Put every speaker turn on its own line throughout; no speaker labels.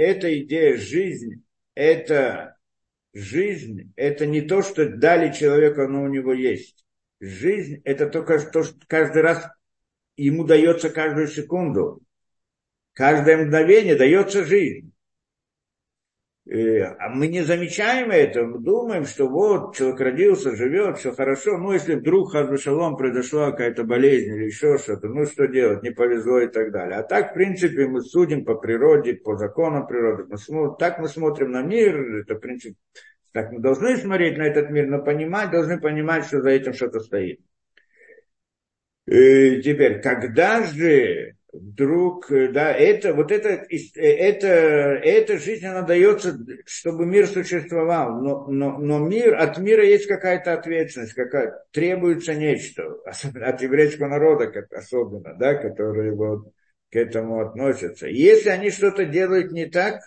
эта идея жизнь, это жизнь, это не то, что дали человеку, оно у него есть. Жизнь – это только то, что каждый раз ему дается каждую секунду. Каждое мгновение дается жизнь. Э, а мы не замечаем это, мы думаем, что вот человек родился, живет, все хорошо. Ну, если вдруг Хазбашалом произошла какая-то болезнь или еще что-то, ну, что делать, не повезло и так далее. А так, в принципе, мы судим по природе, по законам природы. Мы смотрим, так мы смотрим на мир, это, в принципе, так мы должны смотреть на этот мир, но понимать, должны понимать, что за этим что-то стоит. И э, теперь, когда же вдруг, э, да, это, вот это, э, это, эта жизнь, она дается, чтобы мир существовал, но, но, но мир, от мира есть какая-то ответственность, какая, требуется нечто, от еврейского народа особенно, да, которые вот к этому относятся. Если они что-то делают не так,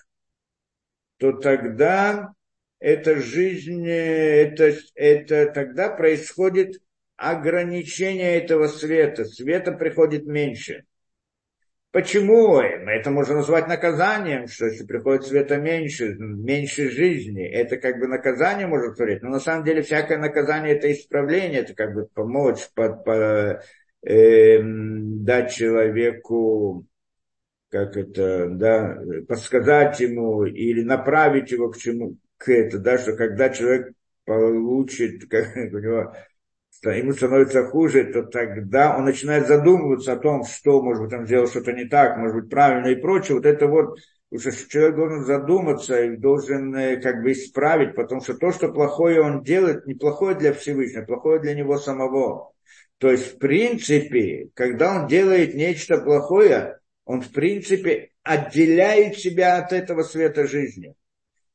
то тогда эта жизнь, э, это, это тогда происходит ограничение этого света. Света приходит меньше. Почему? Это можно назвать наказанием, что если приходит света меньше, меньше жизни, это как бы наказание может творить. Но на самом деле всякое наказание это исправление, это как бы помочь, под, по, э, дать человеку, как это, да, подсказать ему или направить его к чему, к это, да, что когда человек получит, как у него ему становится хуже, то тогда он начинает задумываться о том, что, может быть, он сделал что-то не так, может быть, правильно и прочее. Вот это вот, уже человек должен задуматься и должен э, как бы исправить, потому что то, что плохое он делает, не плохое для Всевышнего, а плохое для него самого. То есть, в принципе, когда он делает нечто плохое, он, в принципе, отделяет себя от этого света жизни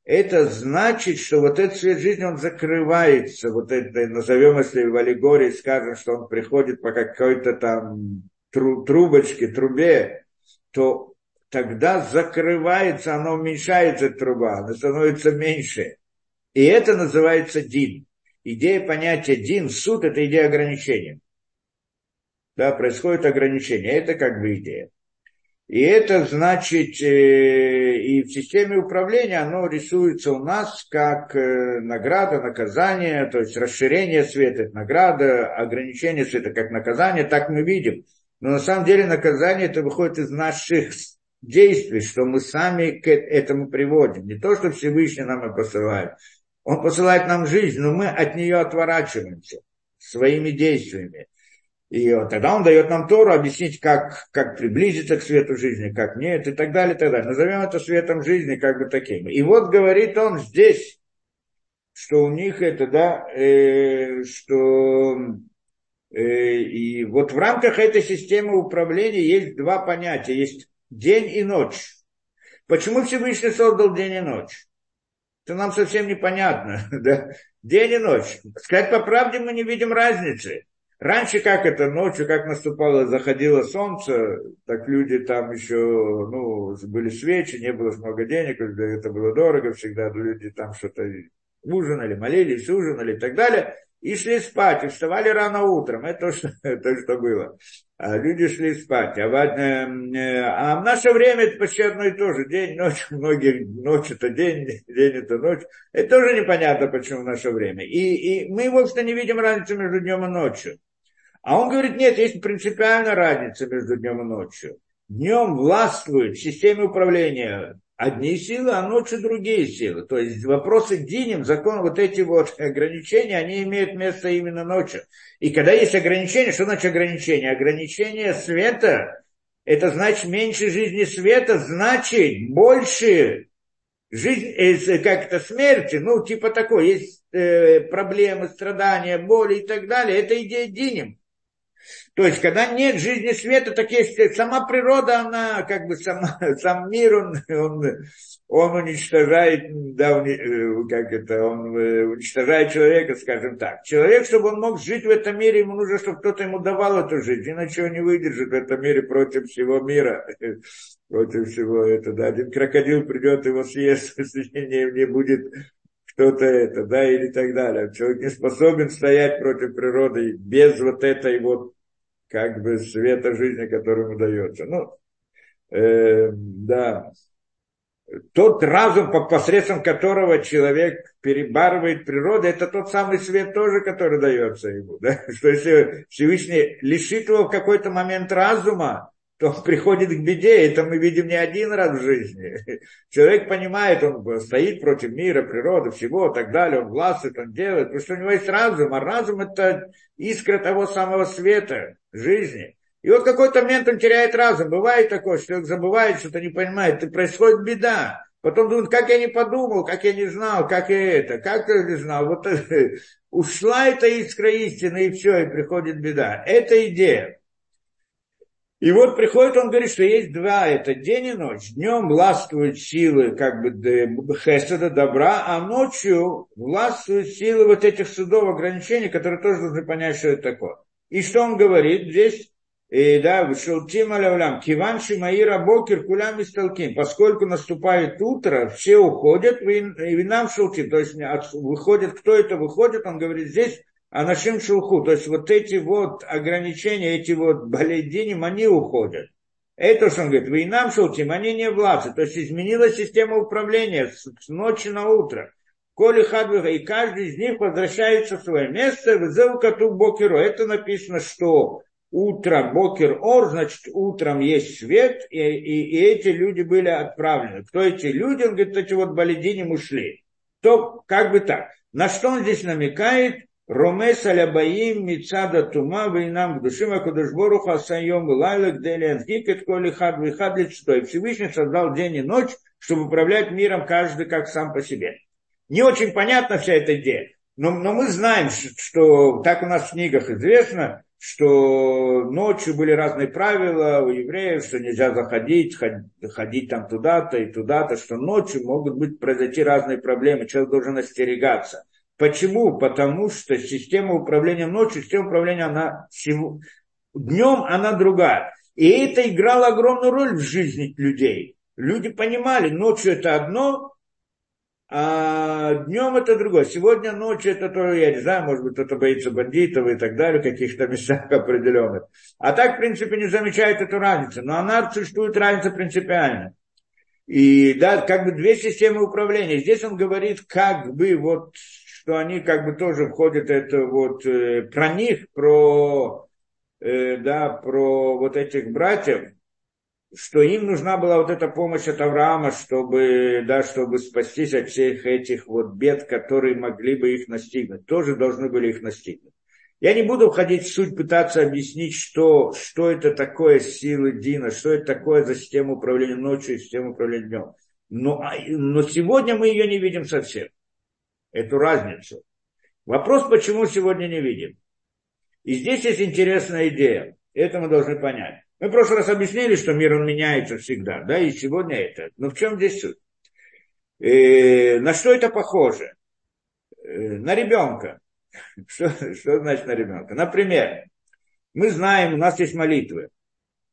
это значит, что вот этот свет жизни, он закрывается, вот это, назовем, если в аллегории скажем, что он приходит по какой-то там трубочке, трубе, то тогда закрывается, она уменьшается труба, она становится меньше. И это называется дин. Идея понятия дин, суд – это идея ограничения. Да, происходит ограничение, это как бы идея. И это значит, э, и в системе управления оно рисуется у нас как э, награда, наказание, то есть расширение света, награда, ограничение света как наказание, так мы видим. Но на самом деле наказание это выходит из наших действий, что мы сами к этому приводим. Не то, что Всевышний нам и посылает. Он посылает нам жизнь, но мы от нее отворачиваемся своими действиями. И вот тогда он дает нам Тору объяснить, как, как приблизиться к свету жизни, как нет, и так далее, и так далее. Назовем это светом жизни как бы таким. И вот говорит он здесь, что у них это, да, э, что э, и вот в рамках этой системы управления есть два понятия. Есть день и ночь. Почему Всевышний создал день и ночь? Это нам совсем непонятно. Да? День и ночь. Сказать по правде, мы не видим разницы. Раньше как это, ночью, как наступало, заходило солнце, так люди там еще, ну, были свечи, не было много денег, это было дорого всегда, люди там что-то ужинали, молились, ужинали и так далее, и шли спать, и вставали рано утром, это то, что, то, что было. А люди шли спать. А в, э, а в наше время это почти одно и то же. День, ночь, многие, ночь это день, день это ночь. Это тоже непонятно, почему в наше время. И, и мы, в общем-то, не видим разницы между днем и ночью. А он говорит, нет, есть принципиальная разница между днем и ночью. Днем властвуют в системе управления одни силы, а ночью другие силы. То есть вопросы динем, закон, вот эти вот ограничения, они имеют место именно ночью. И когда есть ограничения, что значит ограничение? Ограничение света, это значит меньше жизни света, значит больше жизнь, э, как это, смерти, ну, типа такой, есть э, проблемы, страдания, боли и так далее. Это идея динем. То есть, когда нет жизни света, так есть сама природа, она как бы сама, сам мир, он, он, он уничтожает, да, э, как это, он э, уничтожает человека, скажем так. Человек, чтобы он мог жить в этом мире, ему нужно, чтобы кто-то ему давал эту жизнь, иначе он не выдержит в этом мире против всего мира, против всего этого. Да. Один крокодил придет, его съест, если не, не будет кто-то это, да, или так далее. Человек не способен стоять против природы без вот этой вот как бы света жизни, который ему дается. Ну, э, да. тот разум, посредством которого человек перебарывает природу, это тот самый свет тоже, который дается ему. Да? Что если Всевышний лишит его в какой-то момент разума, то он приходит к беде. Это мы видим не один раз в жизни. Человек понимает, он стоит против мира, природы, всего и так далее, он властвует, он делает, потому что у него есть разум, а разум это искра того самого света жизни. И вот какой-то момент он теряет разум. Бывает такое, что человек забывает, что-то не понимает, и происходит беда. Потом думает, как я не подумал, как я не знал, как я это, как я не знал. Вот ушла эта искра истины, и все, и приходит беда. Это идея. И вот приходит, он говорит, что есть два, это день и ночь. Днем властвуют силы как бы хеседа, добра, а ночью властвуют силы вот этих судов, ограничений, которые тоже должны понять, что это такое. И что он говорит здесь? И, да, шелтим алявлям, киван шимаира бокер кулям истолким. Поскольку наступает утро, все уходят, и винам шелтим. То есть выходит, кто это выходит, он говорит здесь, а нашим шелху. То есть вот эти вот ограничения, эти вот болезненим, они уходят. Это что он говорит, вы и нам шелтим, они не власти. То есть изменилась система управления с ночи на утро. Коли хадвига, и каждый из них возвращается в свое место, в коту бокеру. Это написано, что утро, бокер ор, значит, утром есть свет, и, и, и эти люди были отправлены. Кто эти люди? Он говорит, эти вот балидини ушли. То как бы так. На что он здесь намекает? Ромес алябаим мицада тума вейнам душим акудышборуха асайом лайлек делиан гикет коли хад вихад что и Всевышний создал день и ночь, чтобы управлять миром каждый как сам по себе. Не очень понятна вся эта идея, но, но мы знаем, что так у нас в книгах известно, что ночью были разные правила у евреев, что нельзя заходить, ходить, ходить там туда-то и туда-то, что ночью могут быть произойти разные проблемы, человек должен остерегаться. Почему? Потому что система управления ночью, система управления, она всего... днем она другая. И это играло огромную роль в жизни людей. Люди понимали, ночью это одно, а днем это другое. Сегодня ночью это то, я не знаю, может быть, кто-то боится бандитов и так далее, каких-то местах определенных. А так, в принципе, не замечает эту разницу. Но она существует разница принципиально. И да, как бы две системы управления. Здесь он говорит, как бы вот, что они как бы тоже входят это вот э, про них, про, э, да, про вот этих братьев, что им нужна была вот эта помощь от Авраама, чтобы, да, чтобы спастись от всех этих вот бед, которые могли бы их настигнуть, тоже должны были их настигнуть. Я не буду входить в суть, пытаться объяснить, что, что это такое силы Дина, что это такое за систему управления ночью и систему управления днем. Но, а, но сегодня мы ее не видим совсем, эту разницу. Вопрос, почему сегодня не видим. И здесь есть интересная идея. Это мы должны понять. Мы в прошлый раз объяснили, что мир он меняется всегда, да, и сегодня это. Но в чем здесь суть? Э, на что это похоже? Э, на ребенка. Что, что значит на ребенка? Например, мы знаем, у нас есть молитвы.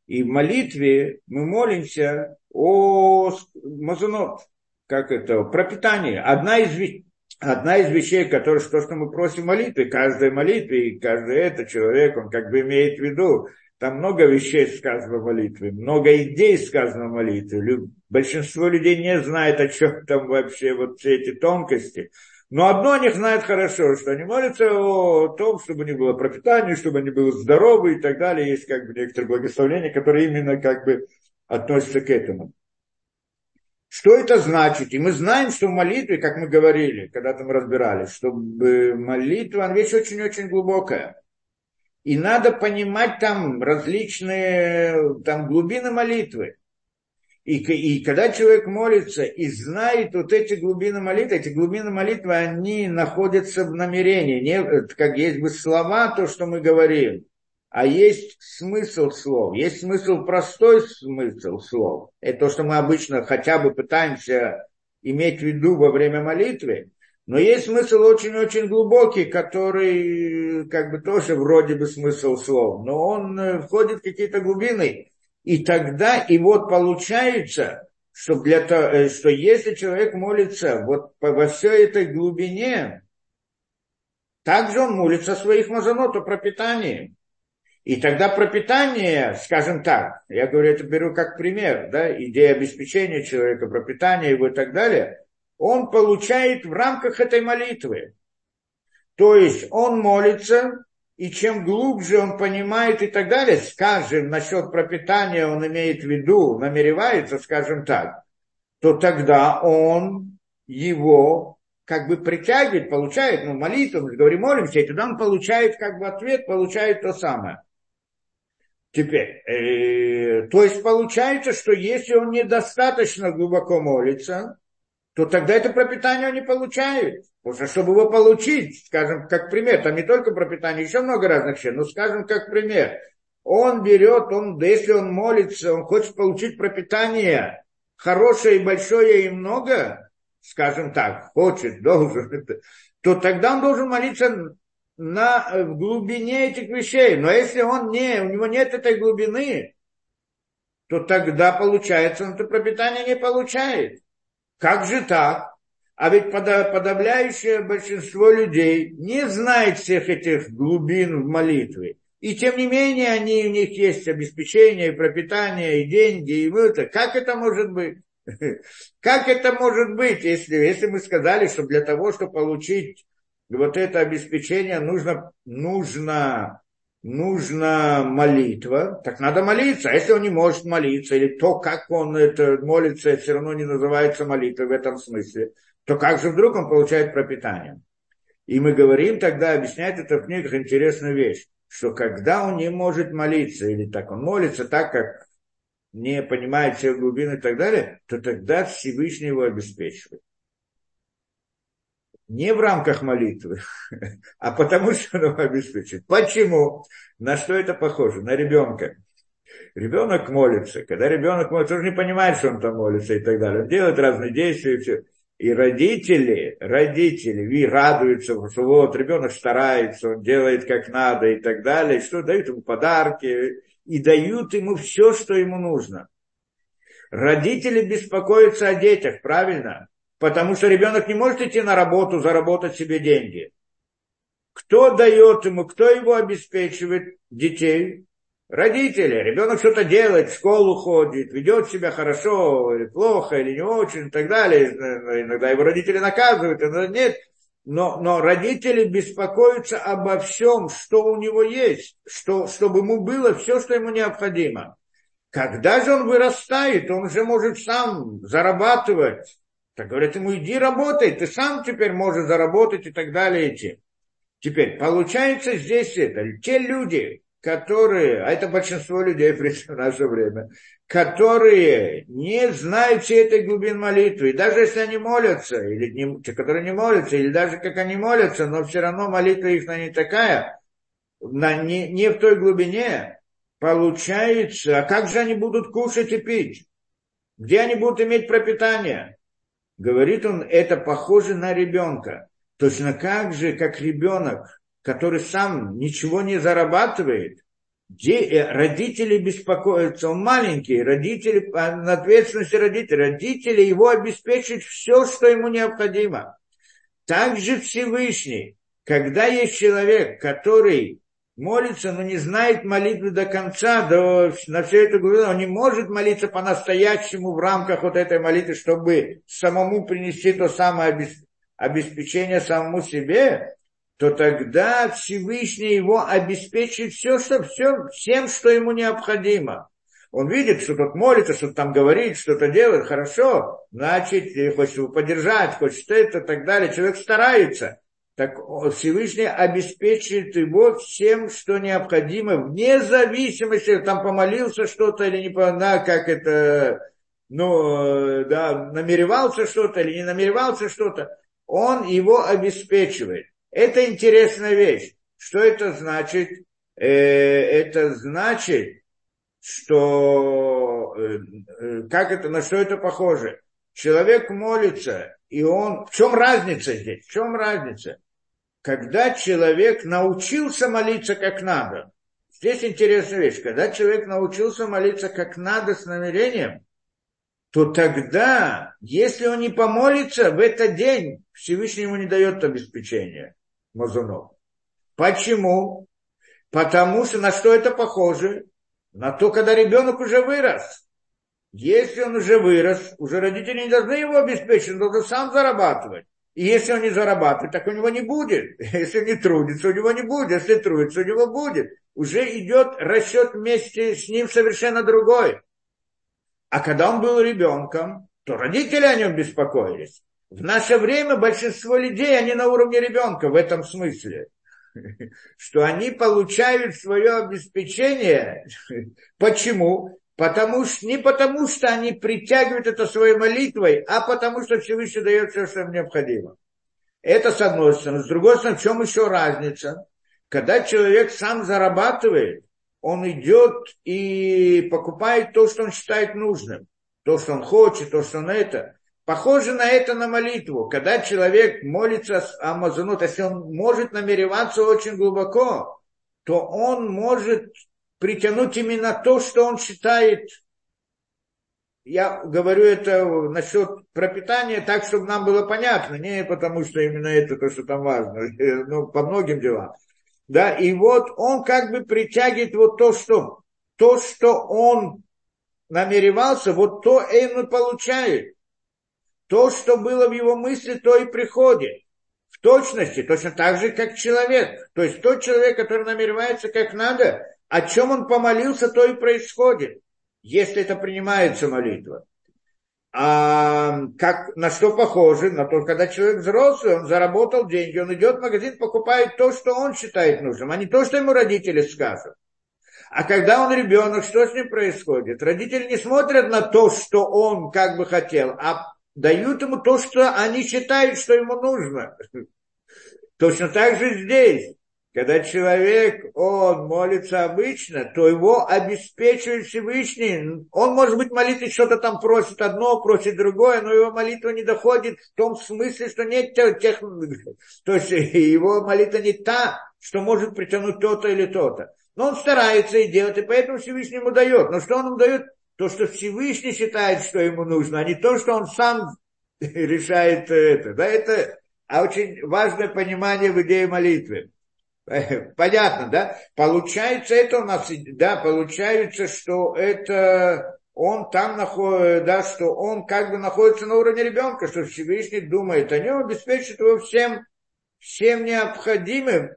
И в молитве мы молимся о мазунот, как это, про питание. Одна из, одна из вещей, которые, то, что мы просим в молитве, каждая молитва и каждый это человек, он как бы имеет в виду, там много вещей сказано в молитве, много идей сказано в молитве. Большинство людей не знает, о чем там вообще вот все эти тонкости. Но одно они знают хорошо, что они молятся о том, чтобы не было пропитания, чтобы они были здоровы и так далее. Есть как бы некоторые благословения, которые именно как бы относятся к этому. Что это значит? И мы знаем, что в молитве, как мы говорили, когда-то мы разбирали, что молитва, она вещь очень-очень глубокая. И надо понимать там различные там, глубины молитвы. И, и когда человек молится и знает вот эти глубины молитвы, эти глубины молитвы, они находятся в намерении. Не, как есть бы слова, то, что мы говорим, а есть смысл слов. Есть смысл, простой смысл слов. Это то, что мы обычно хотя бы пытаемся иметь в виду во время молитвы. Но есть смысл очень-очень глубокий, который как бы тоже вроде бы смысл слов, но он э, входит в какие-то глубины. И тогда, и вот получается, что, для того, э, что если человек молится вот во всей этой глубине, также он молится о своих мазанот, о пропитании. И тогда пропитание, скажем так, я говорю, это беру как пример, да, идея обеспечения человека, пропитания его и так далее, он получает в рамках этой молитвы. То есть он молится, и чем глубже он понимает и так далее, скажем, насчет пропитания он имеет в виду, намеревается, скажем так, то тогда он его как бы притягивает, получает, ну, молитву, мы говорим, молимся, и тогда он получает как бы ответ, получает то самое. Теперь, э, то есть получается, что если он недостаточно глубоко молится, то тогда это пропитание он не получает. Потому что, чтобы его получить, скажем, как пример, там не только пропитание, еще много разных вещей, но скажем, как пример, он берет, он, да если он молится, он хочет получить пропитание хорошее и большое и много, скажем так, хочет, должен, то тогда он должен молиться на, э, в глубине этих вещей. Но если он не, у него нет этой глубины, то тогда получается, он это пропитание не получает. Как же так? А ведь подавляющее большинство людей не знает всех этих глубин в молитве. И тем не менее, они, у них есть обеспечение, и пропитание, и деньги, и это. Как это может быть? Как это может быть, если, если мы сказали, что для того, чтобы получить вот это обеспечение, нужно, нужно, нужно молитва, так надо молиться. А если он не может молиться, или то, как он это молится, все равно не называется молитвой в этом смысле, то как же вдруг он получает пропитание? И мы говорим тогда, объясняет это в книгах интересную вещь, что когда он не может молиться, или так он молится так, как не понимает все глубины и так далее, то тогда Всевышний его обеспечивает. Не в рамках молитвы, а потому что он его обеспечивает. Почему? На что это похоже? На ребенка. Ребенок молится. Когда ребенок молится, он не понимает, что он там молится и так далее. Он делает разные действия и все. И родители, родители радуются, что вот ребенок старается, он делает как надо и так далее, что дают ему подарки, и дают ему все, что ему нужно. Родители беспокоятся о детях, правильно? Потому что ребенок не может идти на работу, заработать себе деньги. Кто дает ему, кто его обеспечивает детей? Родители. Ребенок что-то делает, в школу ходит, ведет себя хорошо или плохо, или не очень и так далее. Иногда его родители наказывают, иногда нет но, но родители беспокоятся обо всем, что у него есть, что, чтобы ему было все, что ему необходимо. Когда же он вырастает, он же может сам зарабатывать. Так говорят ему, иди работай, ты сам теперь можешь заработать и так далее. Идти. Теперь, получается здесь это, те люди, которые, а это большинство людей в наше время, которые не знают всей этой глубин молитвы, и даже если они молятся, или не, те, которые не молятся, или даже как они молятся, но все равно молитва их не такая, на, не, не в той глубине, получается, а как же они будут кушать и пить? Где они будут иметь пропитание? Говорит он, это похоже на ребенка. Точно как же, как ребенок, который сам ничего не зарабатывает, Э, родители беспокоятся, он маленький, родители, а, на ответственности родителей, родители его обеспечат все, что ему необходимо. Также Всевышний, когда есть человек, который молится, но не знает молитвы до конца, до, на все это говорю, он не может молиться по-настоящему в рамках вот этой молитвы, чтобы самому принести то самое обеспечение самому себе, то тогда Всевышний его обеспечит все, что, все, всем, что ему необходимо. Он видит, что тот молится, что там говорит, что-то делает, хорошо, значит, хочет его поддержать, хочет это, и так далее. Человек старается. Так Всевышний обеспечит его всем, что необходимо, вне зависимости, там помолился что-то или не да, как это, ну, да, намеревался что-то или не намеревался что-то, он его обеспечивает. Это интересная вещь. Что это значит? Э, это значит, что э, э, как это, на что это похоже? Человек молится, и он... В чем разница здесь? В чем разница? Когда человек научился молиться как надо. Здесь интересная вещь. Когда человек научился молиться как надо с намерением, то тогда, если он не помолится, в этот день Всевышний ему не дает обеспечения. Мазунов. Почему? Потому что на что это похоже? На то, когда ребенок уже вырос. Если он уже вырос, уже родители не должны его обеспечить, он должен сам зарабатывать. И если он не зарабатывает, так у него не будет. Если не трудится, у него не будет. Если трудится, у него будет. Уже идет расчет вместе с ним совершенно другой. А когда он был ребенком, то родители о нем беспокоились. В наше время большинство людей, они на уровне ребенка в этом смысле. Что они получают свое обеспечение. Почему? Потому что, не потому, что они притягивают это своей молитвой, а потому, что Всевышний дает все, что им необходимо. Это с одной стороны. С другой стороны, в чем еще разница? Когда человек сам зарабатывает, он идет и покупает то, что он считает нужным. То, что он хочет, то, что он это. Похоже на это на молитву. Когда человек молится о Мазуну, то если он может намереваться очень глубоко, то он может притянуть именно то, что он считает. Я говорю это насчет пропитания так, чтобы нам было понятно, не потому что именно это то, что там важно, но по многим делам. Да, и вот он как бы притягивает вот то, что, то, что он намеревался, вот то и он получает. То, что было в его мысли, то и приходит. В точности, точно так же, как человек. То есть тот человек, который намеревается как надо, о чем он помолился, то и происходит, если это принимается молитва. А как, на что похоже? На то, когда человек взрослый, он заработал деньги, он идет в магазин, покупает то, что он считает нужным, а не то, что ему родители скажут. А когда он ребенок, что с ним происходит? Родители не смотрят на то, что он как бы хотел, а дают ему то, что они считают, что ему нужно. Точно так же здесь. Когда человек, он молится обычно, то его обеспечивает Всевышний. Он, может быть, молитвой что-то там просит одно, просит другое, но его молитва не доходит в том смысле, что нет тех то есть его молитва не та, что может притянуть то-то или то-то. Но он старается и делает, и поэтому Всевышний ему дает. Но что он ему дает? То, что Всевышний считает, что ему нужно, а не то, что он сам решает это. Да, это очень важное понимание в идее молитвы. Понятно, да? Получается, это у нас, да, получается, что это он там находится, да, что он как бы находится на уровне ребенка, что Всевышний думает о нем, обеспечит его всем, всем необходимым,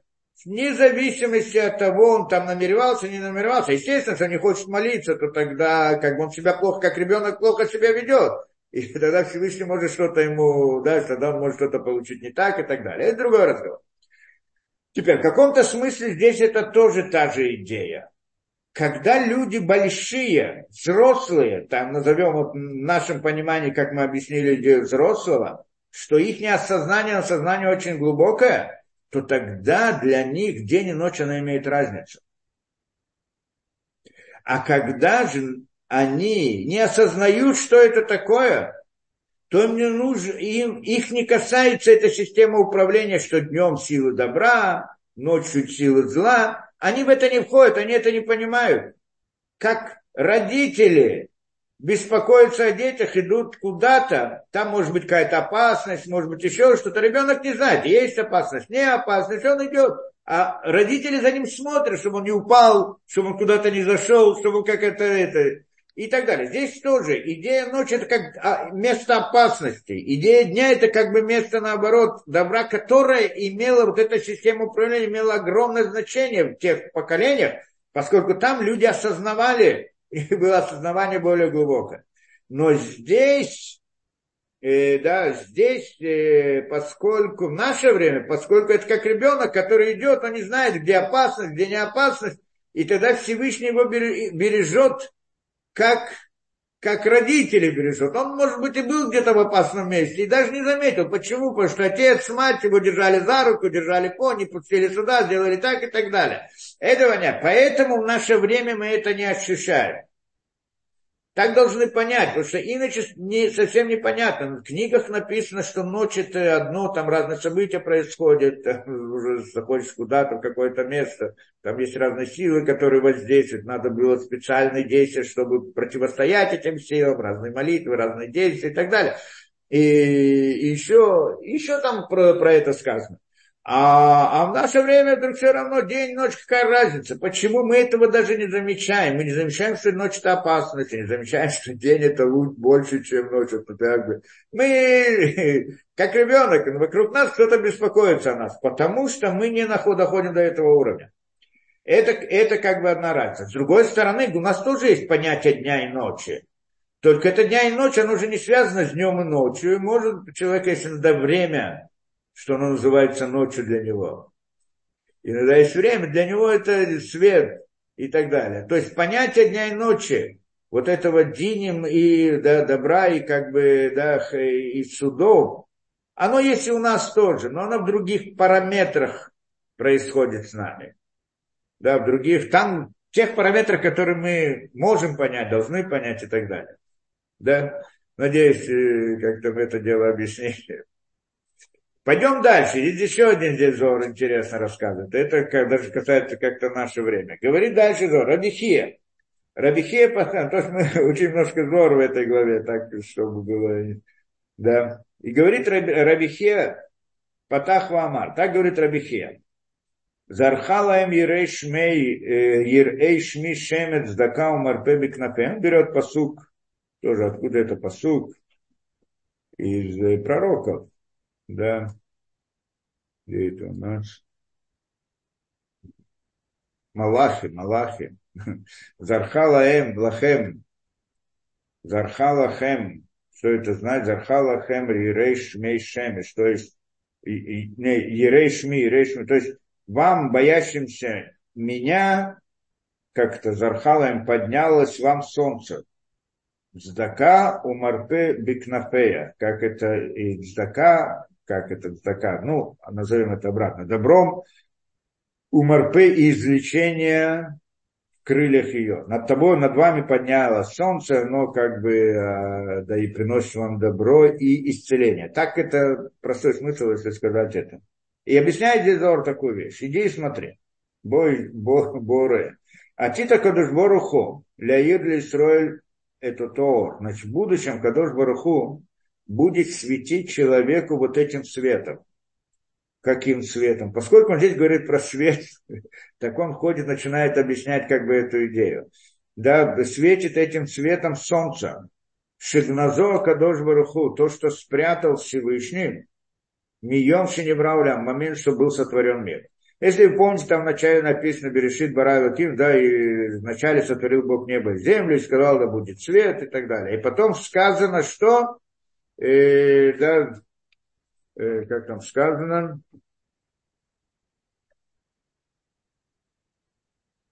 вне зависимости от того, он там намеревался, не намеревался. Естественно, что не хочет молиться, то тогда как бы он себя плохо, как ребенок плохо себя ведет. И тогда Всевышний может что-то ему, да, тогда он может что-то получить не так и так далее. Это другой разговор. Теперь, в каком-то смысле здесь это тоже та же идея. Когда люди большие, взрослые, там назовем вот в нашем понимании, как мы объяснили идею взрослого, что их осознание, осознание очень глубокое, то тогда для них день и ночь она имеет разницу. А когда же они не осознают, что это такое, то не нужно, им, их не касается эта система управления, что днем силы добра, ночью силы зла. Они в это не входят, они это не понимают. Как родители беспокоятся о детях, идут куда-то, там может быть какая-то опасность, может быть еще что-то. Ребенок не знает, есть опасность, не опасность, он идет. А родители за ним смотрят, чтобы он не упал, чтобы он куда-то не зашел, чтобы он как это, это и так далее. Здесь тоже идея ночи это как а, место опасности. Идея дня это как бы место наоборот добра, которое имело вот эта система управления, имела огромное значение в тех поколениях, поскольку там люди осознавали, и было осознавание более глубокое. Но здесь, э, да, здесь, э, поскольку в наше время, поскольку это как ребенок, который идет, он не знает, где опасность, где не опасность, и тогда Всевышний его бережет как, как родители бережут. Он, может быть, и был где-то в опасном месте, и даже не заметил. Почему? Потому что отец, мать его держали за руку, держали пони, пустили сюда, сделали так и так далее. Этого нет. Поэтому в наше время мы это не ощущаем. Так должны понять, потому что иначе не, совсем непонятно. В книгах написано, что ночь это одно, там разные события происходят, уже заходишь куда-то, в какое-то место, там есть разные силы, которые воздействуют, надо было специальные действия, чтобы противостоять этим силам, разные молитвы, разные действия и так далее. И еще, еще там про, про это сказано. А, а в наше время вдруг все равно день, ночь, какая разница? Почему мы этого даже не замечаем? Мы не замечаем, что ночь это опасность, не замечаем, что день это больше, чем ночь. Это как бы. Мы, как ребенок, вокруг нас кто-то беспокоится о нас, потому что мы не доходим до этого уровня. Это, это как бы одна разница. С другой стороны, у нас тоже есть понятие дня и ночи. Только это дня и ночь, оно уже не связано с днем и ночью. Может человек, если надо время что оно называется ночью для него. Иногда есть время, для него это свет и так далее. То есть понятие дня и ночи, вот этого диним и да, добра, и как бы да, и судов, оно есть и у нас тоже, но оно в других параметрах происходит с нами. Да, в других, там, тех параметрах, которые мы можем понять, должны понять и так далее. Да, надеюсь, э, как-то мы это дело объяснили. Пойдем дальше. Есть еще один здесь Зор интересно рассказывает. Это как, даже касается как-то наше время. Говорит дальше Зор. Рабихия. Рабихия, то есть мы учим немножко Зор в этой главе, так, чтобы было... Да. И говорит Рабихия, Патах Вамар. Так говорит Рабихия. Зархалаем Ерей Шмей, э, Ерей Шми Шемет Здака Умарпе Бикнапем. Берет посук. Тоже откуда это посук? Из э, пророков. Да. Где это у нас? Малахи, Малахи. Зархалаем, Лахем. Зархалахем. Что это значит? Зархалахем, Ерейш, Мей, Шемеш. То есть, Ерейш, Ми, Ерейш, То есть, вам, боящимся меня, как-то Зархалаем поднялось вам солнце. Здака у Марпе Бикнафея, как это и Здака как это такая, ну, назовем это обратно, добром, у Марпы и извлечения в крыльях ее. Над тобой, над вами поднялось солнце, но как бы, э, да и приносит вам добро и исцеление. Так это простой смысл, если сказать это. И объясняет Дезор такую вещь. Иди и смотри. Бой, бо, боре. А тита кадуш боруху, ля ли строил это то. Значит, в будущем кадуш боруху будет светить человеку вот этим светом. Каким светом? Поскольку он здесь говорит про свет, так он ходит, начинает объяснять как бы эту идею. Да, светит этим светом солнце. Шигназо Кадош Баруху, то, что спрятал Всевышний, Мием Шиневраулям, момент, что был сотворен мир. Если вы помните, там вначале написано Берешит Барай Лаким, да, и вначале сотворил Бог небо и землю, и сказал, да будет свет и так далее. И потом сказано, что э, да, э, как там сказано,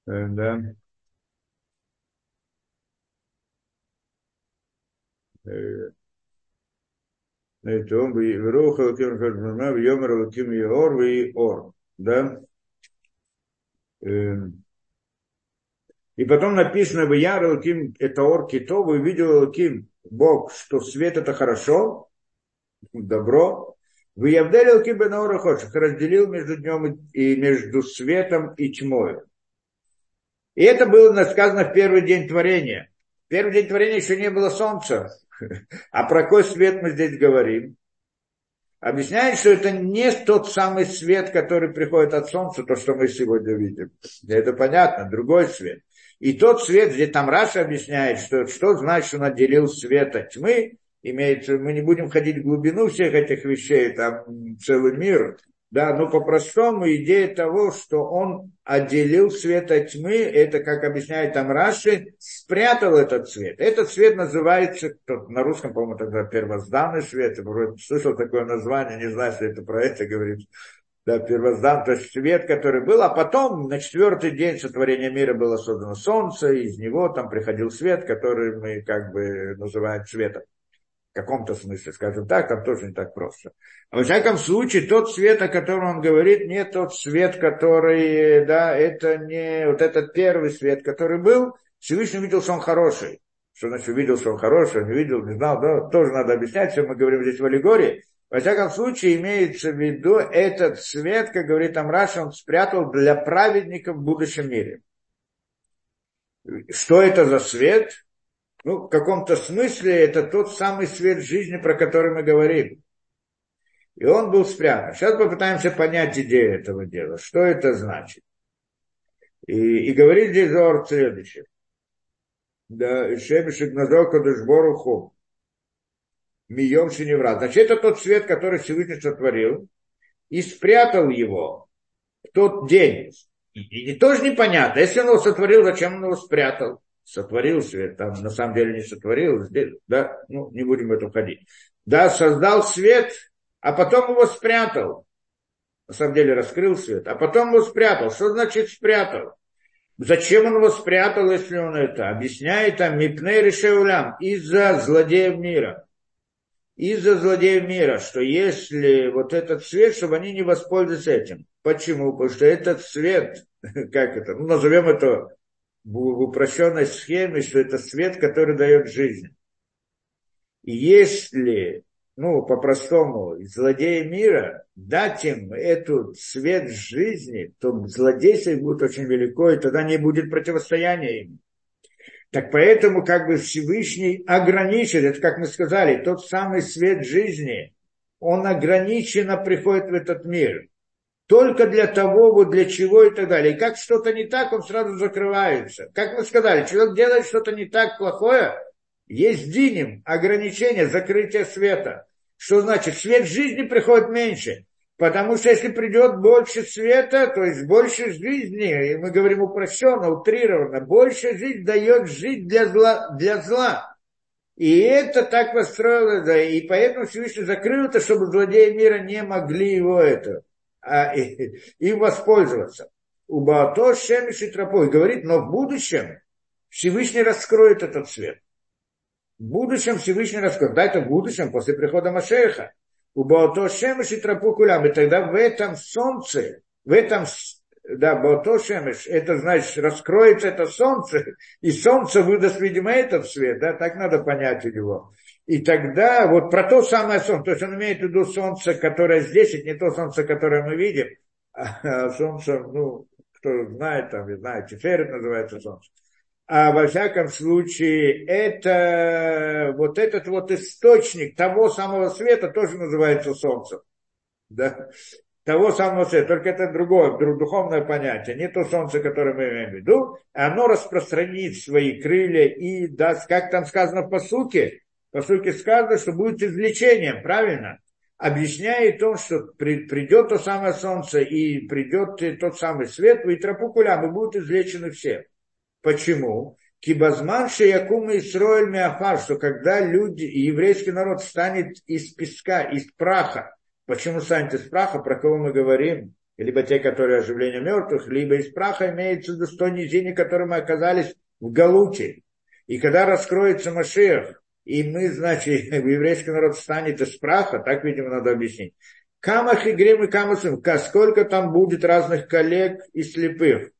э, да, э, это он бы Веруха Лаким Хашбана, Йомер Лаким Еор, Ор. Да? И потом написано, в Яр Лаким, это Ор Кито, вы видели Лаким, Бог, что свет это хорошо, добро, вы Явделил Кибенаора Ходших, разделил между днем и между светом и тьмой. И это было сказано в первый день творения. В первый день творения еще не было солнца. А про какой свет мы здесь говорим? Объясняет, что это не тот самый свет, который приходит от солнца, то, что мы сегодня видим. Это понятно, другой свет. И тот свет, где там Раша объясняет, что, что значит, он отделил свет от тьмы, имеется, мы не будем ходить в глубину всех этих вещей, там целый мир, да, но по-простому идея того, что он отделил свет от тьмы, это, как объясняет там Раши, спрятал этот свет. Этот свет называется, на русском, по-моему, тогда первозданный свет, я слышал такое название, не знаю, если это про это говорит, да, первоздан, то есть свет, который был, а потом на четвертый день сотворения мира было создано солнце, и из него там приходил свет, который мы как бы называем светом. В каком-то смысле, скажем так, там тоже не так просто. А во всяком случае, тот свет, о котором он говорит, не тот свет, который, да, это не вот этот первый свет, который был, Всевышний видел, что он хороший. Что значит увидел, что он хороший, не видел, не знал, да, тоже надо объяснять, все мы говорим здесь в аллегории. Во всяком случае, имеется в виду этот свет, как говорит там Раша, он спрятал для праведников в будущем мире. Что это за свет? Ну, в каком-то смысле это тот самый свет жизни, про который мы говорим. И он был спрятан. Сейчас попытаемся понять идею этого дела. Что это значит? И, и говорит здесь Зор следующее. Да, Шемишек Назор Кадышборуху. Мием Шиневра. Значит, это тот свет, который Всевышний сотворил и спрятал его в тот день. И, и, тоже непонятно. Если он его сотворил, зачем он его спрятал? Сотворил свет, там на самом деле не сотворил, здесь, да, ну, не будем в это входить. Да, создал свет, а потом его спрятал. На самом деле раскрыл свет, а потом его спрятал. Что значит спрятал? Зачем он его спрятал, если он это? Объясняет там Мипней Решеулям, из-за злодеев мира из-за злодеев мира, что если вот этот свет, чтобы они не воспользовались этим. Почему? Потому что этот свет, как это, ну, назовем это в упрощенной схеме, что это свет, который дает жизнь. Если, ну, по-простому, злодеи мира дать им этот свет жизни, то злодейство будет очень велико, и тогда не будет противостояния им. Так поэтому как бы Всевышний ограничит, это как мы сказали, тот самый свет жизни, он ограниченно приходит в этот мир. Только для того, вот для чего и так далее. И как что-то не так, он сразу закрывается. Как мы сказали, человек делает что-то не так плохое, есть диним, ограничение, закрытие света. Что значит? Свет жизни приходит меньше. Потому что если придет больше света, то есть больше жизни, и мы говорим упрощенно, утрированно, больше жизнь дает жить для зла. Для зла. И это так построило, да, и поэтому Всевышний закрыл это, чтобы злодеи мира не могли его это, а, и, им воспользоваться. У Баато Шемиш и Тропой говорит, но в будущем Всевышний раскроет этот свет. В будущем Всевышний раскроет. Да, это в будущем, после прихода Машеха. У Баото Шемеш и Тропу Кулям. И тогда в этом солнце, в этом, да, Баото Шемеш, это значит, раскроется это солнце, и солнце выдаст, видимо, этот свет, да, так надо понять его. И тогда вот про то самое солнце, то есть он имеет в виду солнце, которое здесь, это не то солнце, которое мы видим, а солнце, ну, кто знает, там, не знаю, Тиферет называется солнце а во всяком случае это вот этот вот источник того самого света тоже называется солнцем. Да? Того самого света, только это другое, духовное понятие, не то солнце, которое мы имеем в виду, оно распространит свои крылья и даст, как там сказано в посуке, по сути сказано, что будет извлечением, правильно? Объясняет то, что придет то самое солнце и придет тот самый свет, и тропу кулям, и будут извлечены все. Почему? Кибазман Шиякум Исроэль Миафар, что когда люди, еврейский народ станет из песка, из праха. Почему станет из праха, про кого мы говорим? Либо те, которые оживление мертвых, либо из праха имеется с той низине, которой мы оказались в Галуте. И когда раскроется Машех, и мы, значит, еврейский народ станет из праха, так, видимо, надо объяснить. Камах и Грим и Камасым, сколько там будет разных коллег и слепых.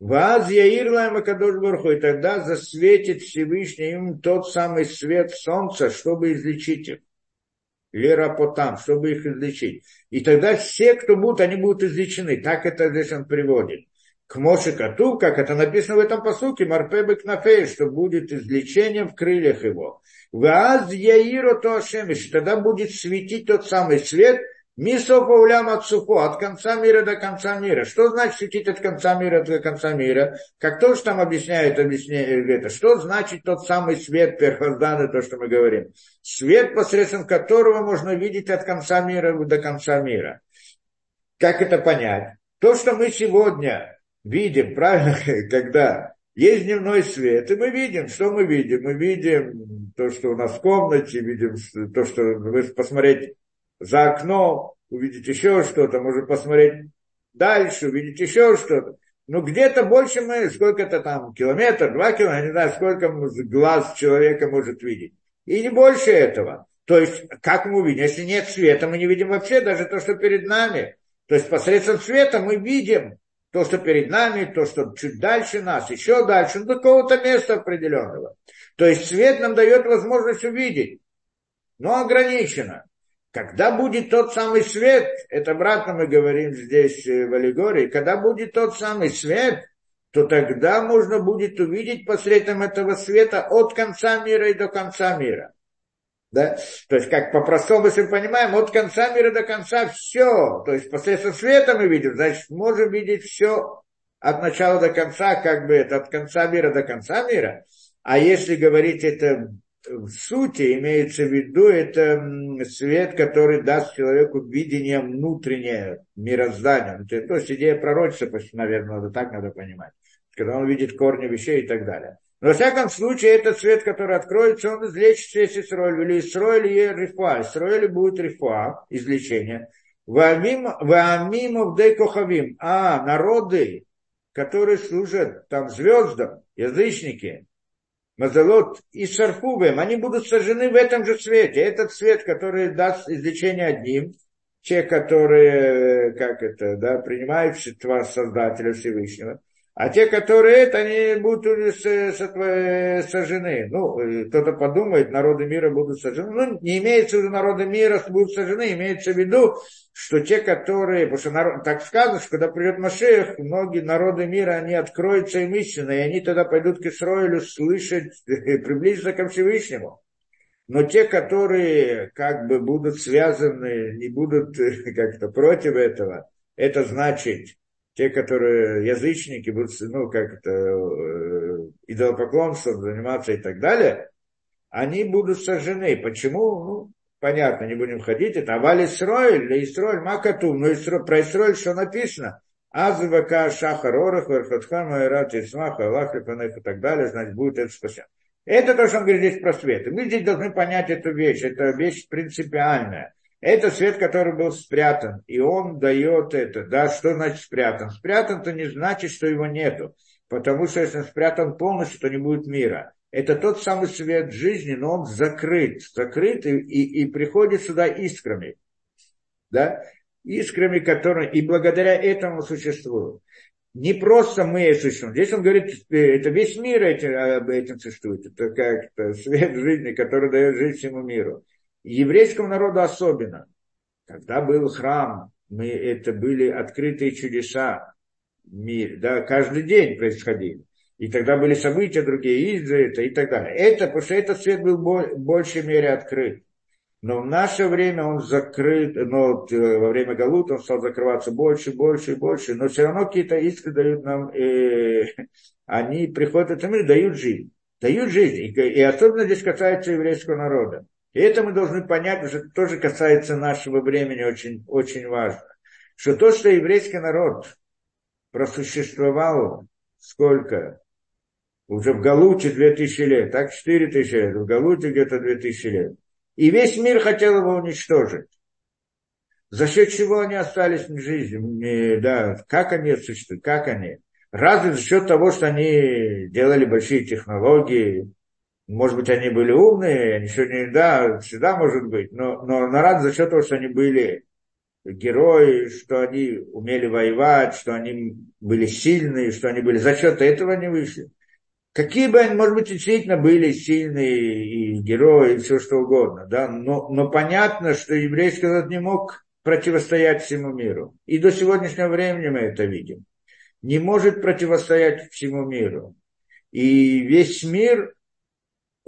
Ваз Яирлаем Акадош Барху, и тогда засветит Всевышний им тот самый свет солнца, чтобы излечить их. Лера потам, чтобы их излечить. И тогда все, кто будут, они будут излечены. Так это здесь он приводит. К Моше Кату, как это написано в этом посуке, Марпебе Кнафей, что будет излечение в крыльях его. Ваз Яиро то Ашемиш, тогда будет светить тот самый свет – Мисофа улям от сухо, от конца мира до конца мира. Что значит светить от конца мира до конца мира? Как тоже там объясняет, объясняет это. Что значит тот самый свет первозданный, то, что мы говорим? Свет, посредством которого можно видеть от конца мира до конца мира. Как это понять? То, что мы сегодня видим, правильно, когда есть дневной свет, и мы видим, что мы видим? Мы видим то, что у нас в комнате, видим то, что вы посмотреть за окно, увидеть еще что-то, может посмотреть дальше, увидеть еще что-то. Ну, где-то больше мы, сколько-то там, километр, два километра, не знаю, сколько глаз человека может видеть. И не больше этого. То есть, как мы увидим? Если нет света, мы не видим вообще даже то, что перед нами. То есть, посредством света мы видим то, что перед нами, то, что чуть дальше нас, еще дальше, до какого-то места определенного. То есть, свет нам дает возможность увидеть, но ограничено. Когда будет тот самый свет, это обратно мы говорим здесь э, в аллегории, когда будет тот самый свет, то тогда можно будет увидеть посредством этого света от конца мира и до конца мира. Да? То есть, как по-простому, если мы понимаем, от конца мира до конца все. То есть, посредством света мы видим, значит, можем видеть все от начала до конца, как бы это от конца мира до конца мира. А если говорить это в сути, имеется в виду, это свет, который даст человеку видение внутреннее мироздания. То есть идея пророчества, наверное, надо так надо понимать. Когда он видит корни вещей и так далее. Но, во всяком случае, этот свет, который откроется, он излечит весь Исроиль. Или Исроиль и Рифа. Исроиль будет Рифа, излечение. Ваамимов дей кохавим. А, народы, которые служат там звездам, язычники, Мазалот и Шарфубем, они будут сожжены в этом же свете. Этот свет, который даст излечение одним, те, которые, как это, да, принимают Создателя Всевышнего, а те, которые это, они будут сожжены. Ну, кто-то подумает, народы мира будут сожжены. Ну, не имеется в виду народы мира будут сожжены, имеется в виду, что те, которые, потому что народ, так сказано, что когда придет Машех, многие народы мира, они откроются им истинно, и они тогда пойдут к Исроилю слышать, приблизиться ко Всевышнему. Но те, которые как бы будут связаны, не будут как-то против этого, это значит, те, которые язычники, будут, ну, как это, э, идолопоклонством заниматься и так далее, они будут сожжены. Почему? Ну, понятно, не будем ходить. Это Аваль Исроиль, для Исроиль Макату, но Исро, про Исроиль что написано? Азвака Шахар Орах, Вархатхан, Майрат, Исмах, Аллах, и так далее, значит, будет это спасен. Это то, что он говорит здесь про свет. Мы здесь должны понять эту вещь. Это вещь принципиальная. Это свет, который был спрятан, и он дает это. Да, что значит спрятан? Спрятан, то не значит, что его нету. Потому что если он спрятан полностью, то не будет мира. Это тот самый свет жизни, но он закрыт. Закрыт и, и, и приходит сюда искрами. Да? Искрами, которые... И благодаря этому существуют. Не просто мы существуем. Здесь он говорит, это весь мир этим, об этом существует. Это как -то свет жизни, который дает жизнь всему миру еврейскому народу особенно. Когда был храм, мы, это были открытые чудеса, мир, да, каждый день происходили. И тогда были события другие, из это и так далее. Это, потому что этот свет был в большей мере открыт. Но в наше время он закрыт, но э, во время Галута он стал закрываться больше, больше и больше. Но все равно какие-то искры дают нам, э, они приходят в этот мир, дают жизнь. Дают жизнь. И, и особенно здесь касается еврейского народа. И это мы должны понять, это тоже касается нашего времени, очень, очень важно. Что то, что еврейский народ просуществовал сколько? Уже в Галуте 2000 лет, так 4000 лет, в Галуте где-то 2000 лет. И весь мир хотел его уничтожить. За счет чего они остались в жизни? Да, как они существуют, как они? Разве за счет того, что они делали большие технологии, может быть, они были умные, они сегодня, да, всегда может быть, но, но народ за счет того, что они были герои, что они умели воевать, что они были сильные, что они были, за счет этого они вышли. Какие бы они, может быть, действительно были сильные и герои, и все что угодно, да, но, но понятно, что еврейский народ не мог противостоять всему миру. И до сегодняшнего времени мы это видим. Не может противостоять всему миру. И весь мир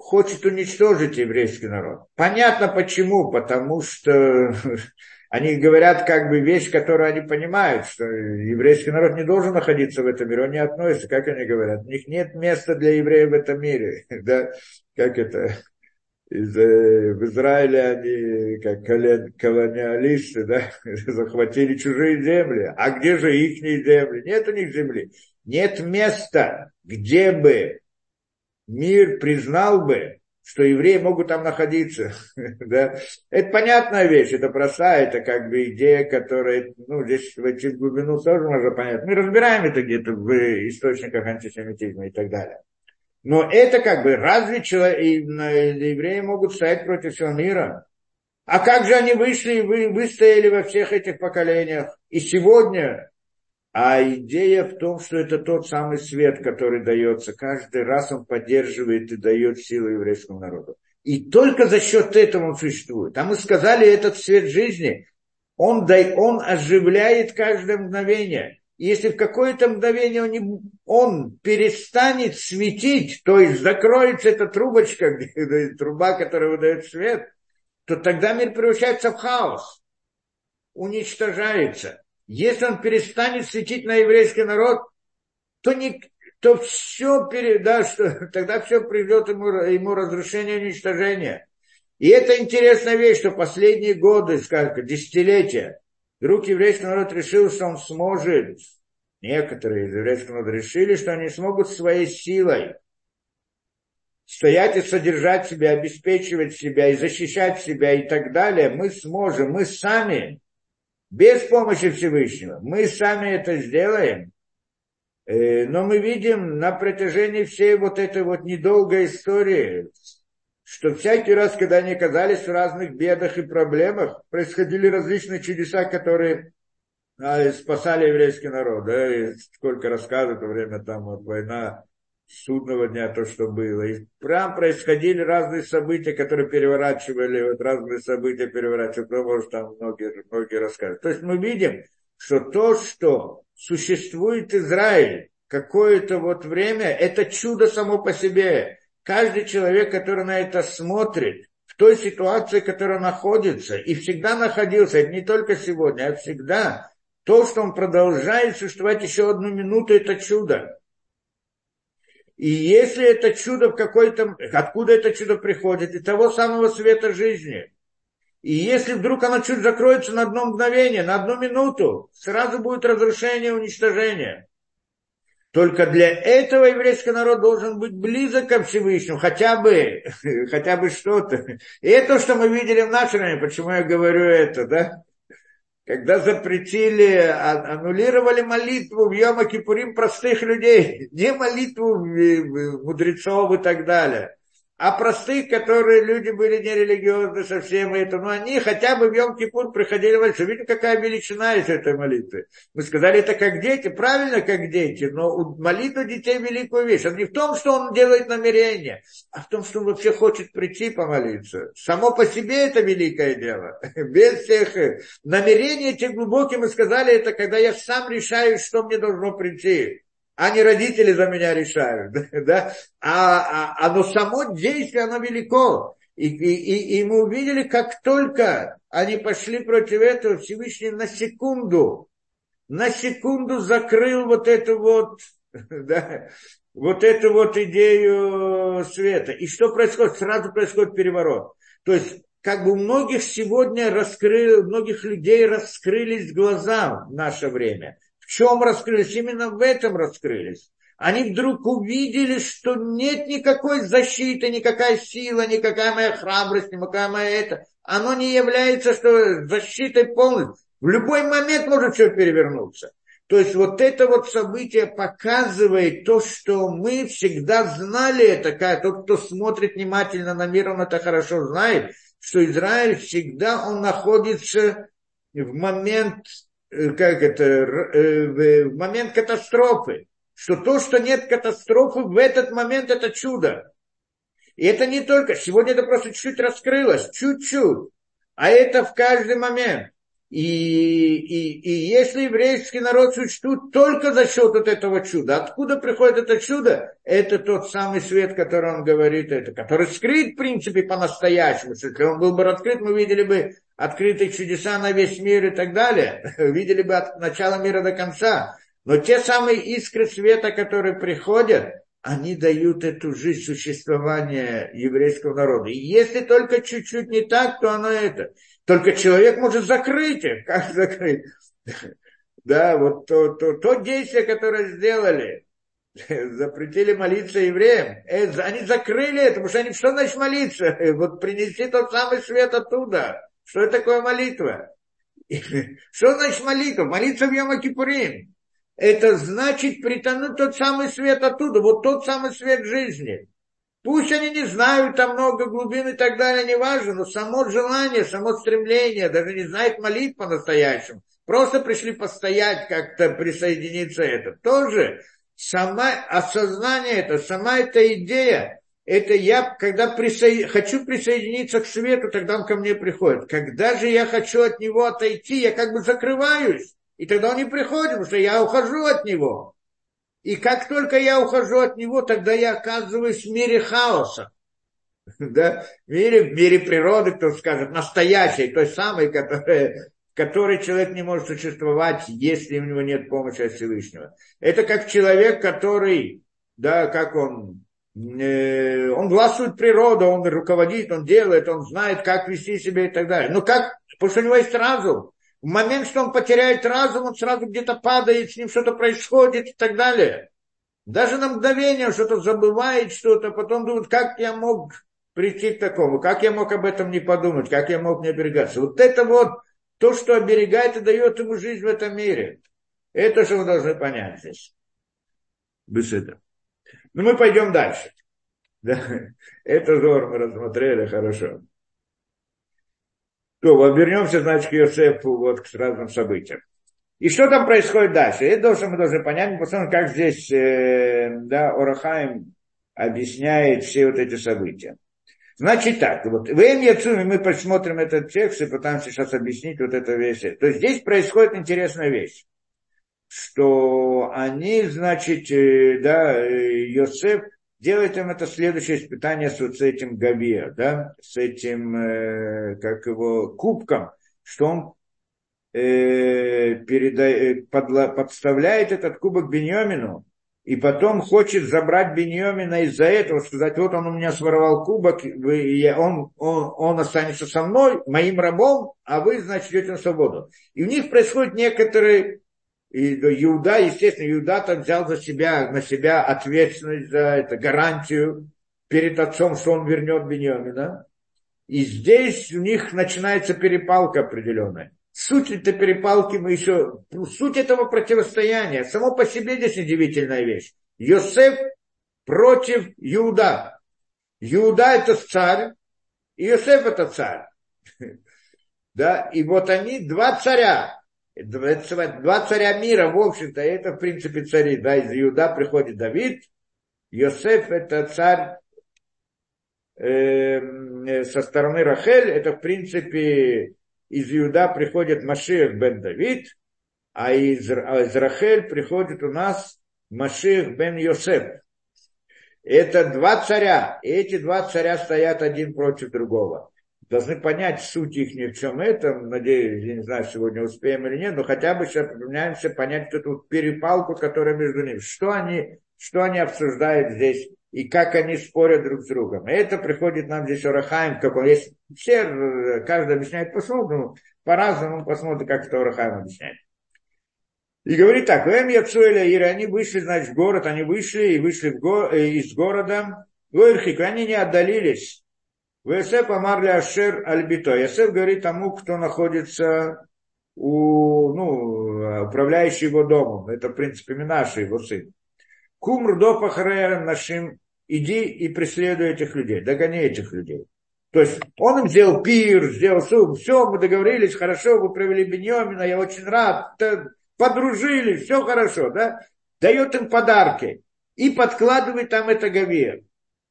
хочет уничтожить еврейский народ. Понятно почему, потому что они говорят как бы вещь, которую они понимают, что еврейский народ не должен находиться в этом мире, он не относится, как они говорят, у них нет места для евреев в этом мире, да, как это, из, э, в Израиле они, как колониалисты, да, захватили чужие земли. А где же их земли? Нет у них земли. Нет места, где бы мир признал бы, что евреи могут там находиться. да? Это понятная вещь, это простая, это как бы идея, которая, ну, здесь в глубину тоже можно понять. Мы разбираем это где-то в источниках антисемитизма и так далее. Но это как бы, разве человек, и, евреи могут стоять против всего мира? А как же они вышли и вы, выстояли во всех этих поколениях? И сегодня а идея в том, что это тот самый свет, который дается. Каждый раз он поддерживает и дает силу еврейскому народу. И только за счет этого он существует. А мы сказали, этот свет жизни, он, дай, он оживляет каждое мгновение. если в какое-то мгновение он, не, он перестанет светить, то есть закроется эта трубочка, труба, которая выдает свет, то тогда мир превращается в хаос, уничтожается. Если он перестанет светить на еврейский народ, то, не, то все передаст, тогда все придет ему, ему разрушение и уничтожение. И это интересная вещь, что последние годы, сколько, десятилетия, вдруг еврейский народ решил, что он сможет, некоторые из еврейского народа решили, что они смогут своей силой стоять и содержать себя, обеспечивать себя и защищать себя и так далее, мы сможем, мы сами, без помощи Всевышнего, мы сами это сделаем. Э, но мы видим на протяжении всей вот этой вот недолгой истории, что всякий раз, когда они оказались в разных бедах и проблемах, происходили различные чудеса, которые а, спасали еврейский народ. Да, и сколько рассказывают во время там вот война судного дня, то, что было. И прям происходили разные события, которые переворачивали, вот разные события переворачивали, кто может там многие, многие рассказывать. То есть мы видим, что то, что существует Израиль какое-то вот время, это чудо само по себе. Каждый человек, который на это смотрит, в той ситуации, в которой находится, и всегда находился, это не только сегодня, а всегда, то, что он продолжает существовать еще одну минуту, это чудо. И если это чудо в какой-то... Откуда это чудо приходит? Из того самого света жизни. И если вдруг оно чуть закроется на одно мгновение, на одну минуту, сразу будет разрушение, уничтожение. Только для этого еврейский народ должен быть близок ко Всевышнему, хотя бы, хотя бы что-то. И это, что мы видели в наше время, почему я говорю это, да? Когда запретили, а, аннулировали молитву в Йома Кипурим простых людей, не молитву мудрецов и так далее а простых, которые люди были нерелигиозны совсем, это, но они хотя бы в Йом-Кипур приходили молиться. Видите, какая величина из этой молитвы. Мы сказали, это как дети, правильно, как дети, но у молитвы детей великую вещь. Это не в том, что он делает намерение, а в том, что он вообще хочет прийти помолиться. Само по себе это великое дело. Без всех намерений, те глубокие, мы сказали, это когда я сам решаю, что мне должно прийти а не родители за меня решают. Да? А, а, оно само действие, оно велико. И, и, и мы увидели, как только они пошли против этого, Всевышний на секунду, на секунду закрыл вот эту вот, да, вот эту вот идею света. И что происходит? Сразу происходит переворот. То есть, как бы у многих сегодня раскрыл, многих людей раскрылись глаза в наше время – чем раскрылись? Именно в этом раскрылись. Они вдруг увидели, что нет никакой защиты, никакая сила, никакая моя храбрость, никакая моя это. Оно не является что защитой полностью. В любой момент может все перевернуться. То есть вот это вот событие показывает то, что мы всегда знали это, тот, кто смотрит внимательно на мир, он это хорошо знает, что Израиль всегда он находится в момент как это, э, в момент катастрофы, что то, что нет катастрофы, в этот момент это чудо. И это не только, сегодня это просто чуть-чуть раскрылось, чуть-чуть, а это в каждый момент. И, и, и если еврейский народ существует только за счет вот этого чуда, откуда приходит это чудо? Это тот самый свет, который он говорит, это, который скрыт, в принципе, по-настоящему. Если он был бы раскрыт, мы видели бы открытые чудеса на весь мир и так далее. Видели бы от начала мира до конца. Но те самые искры света, которые приходят, они дают эту жизнь существования еврейского народа. И если только чуть-чуть не так, то оно это. Только человек может закрыть их. Как закрыть? Да, вот то, то, то действие, которое сделали, запретили молиться евреям, э, они закрыли это, потому что они что значит молиться? Вот принести тот самый свет оттуда. Что такое молитва? Что значит молитва? Молиться в Йома Кипурим. Это значит притянуть тот самый свет оттуда, вот тот самый свет жизни. Пусть они не знают там много глубин и так далее, не важно, но само желание, само стремление, даже не знают молитв по-настоящему. Просто пришли постоять, как-то присоединиться это. Тоже сама осознание это, сама эта идея, это я, когда присо... хочу присоединиться к свету, тогда он ко мне приходит. Когда же я хочу от него отойти, я как бы закрываюсь. И тогда он не приходит, потому что я ухожу от него. И как только я ухожу от него, тогда я оказываюсь в мире хаоса. Да? В, мире, в мире природы, кто скажет, настоящей, той самой, которая, которой человек не может существовать, если у него нет помощи от Всевышнего. Это как человек, который, да, как он, он властвует природу, он руководит, он делает, он знает, как вести себя и так далее. Но как, потому что у него есть разум. В момент, что он потеряет разум, он сразу где-то падает, с ним что-то происходит и так далее. Даже на мгновение что-то забывает что-то, потом думает, как я мог прийти к такому, как я мог об этом не подумать, как я мог не оберегаться. Вот это вот то, что оберегает и дает ему жизнь в этом мире. Это что вы должны понять здесь. Беседа. Ну, мы пойдем дальше. Да. Это зор мы рассмотрели хорошо. То, вернемся, значит, к Йосефу, вот к разным событиям. И что там происходит дальше? Это то, что мы должны понять. Посмотрим, как здесь э, да, Орахаим объясняет все вот эти события. Значит так, вот в Эм мы посмотрим этот текст и пытаемся сейчас объяснить вот это вещь. То есть здесь происходит интересная вещь, что они, значит, э, да, э, Йосеф делает им это следующее испытание с вот этим Гавия, да, с этим, э, как его, кубком, что он переда, подла, подставляет этот кубок Беньомину, и потом хочет забрать Беньомина из-за этого, сказать, вот он у меня своровал кубок, вы, он, он, он останется со мной, моим рабом, а вы, значит, идете на свободу. И у них происходит некоторые и Иуда, естественно, Иуда там взял за себя, на себя ответственность за это, гарантию перед отцом, что он вернет Беньямина. И здесь у них начинается перепалка определенная. Суть этой перепалки мы еще... Суть этого противостояния. Само по себе здесь удивительная вещь. Йосеф против Иуда. Иуда это царь, и Йосеф это царь. Да, и вот они два царя два царя мира, в общем-то, это, в принципе, цари, да, из Иуда приходит Давид, Йосеф это царь э, со стороны Рахель, это, в принципе, из Иуда приходит Машиах бен Давид, а из, а из Рахель приходит у нас Машиах бен Йосеф. Это два царя, и эти два царя стоят один против другого должны понять суть их ни в чем этом. Надеюсь, я не знаю, сегодня успеем или нет, но хотя бы сейчас попытаемся понять эту перепалку, которая между ними. Что они, что они обсуждают здесь и как они спорят друг с другом. И это приходит нам здесь Орахаем, как он есть. Все, каждый объясняет по-своему, по-разному посмотрим, как это Орахаем объясняет. И говорит так, Эм Яцуэля Ира, они вышли, значит, в город, они вышли и вышли в го, э, из города. Гойрхик, они не отдалились Весеп Амар Ашер Альбито. Ясеф говорит тому, кто находится у, ну, управляющий его домом. Это, в принципе, Минаши, его сын. Кумр до нашим, иди и преследуй этих людей, догони этих людей. То есть он им сделал пир, сделал все, все, мы договорились, хорошо, вы провели Беньомина, я очень рад, подружились, все хорошо, да? Дает им подарки и подкладывает там это говер.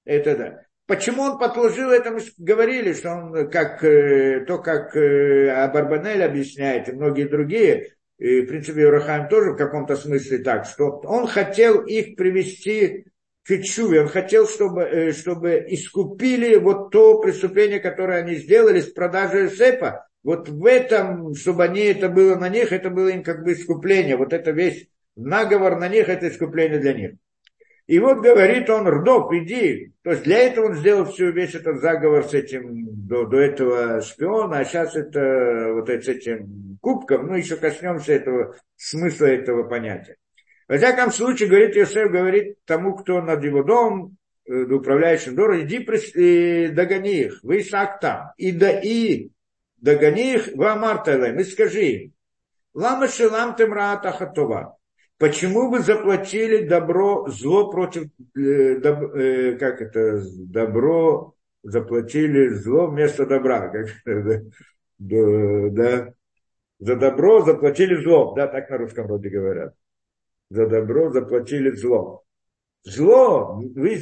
Это да. Почему он подложил это, мы говорили, что он, как, э, то, как э, Абарбанель объясняет, и многие другие, и, в принципе, Юрахаем тоже в каком-то смысле так, что он хотел их привести к чуве, он хотел, чтобы, э, чтобы искупили вот то преступление, которое они сделали с продажей Сепа. Вот в этом, чтобы они это было на них, это было им как бы искупление. Вот это весь наговор на них, это искупление для них. И вот говорит он, Рдов, иди. То есть для этого он сделал всю, весь этот заговор с этим, до, до этого шпиона, а сейчас это вот с этим кубком, ну еще коснемся этого, смысла этого понятия. Во всяком случае, говорит Иосиф, говорит тому, кто над его домом, э, управляющим дорогой, иди и догони их, вы Исаак там, и, да, и догони их, в Амарталем, и скажи им, лама шелам темраата хатова, Почему вы заплатили добро, зло против, э, доб, э, как это, добро, заплатили зло вместо добра, как, да, да, за добро заплатили зло, да, так на русском вроде говорят. За добро заплатили зло. Зло, вы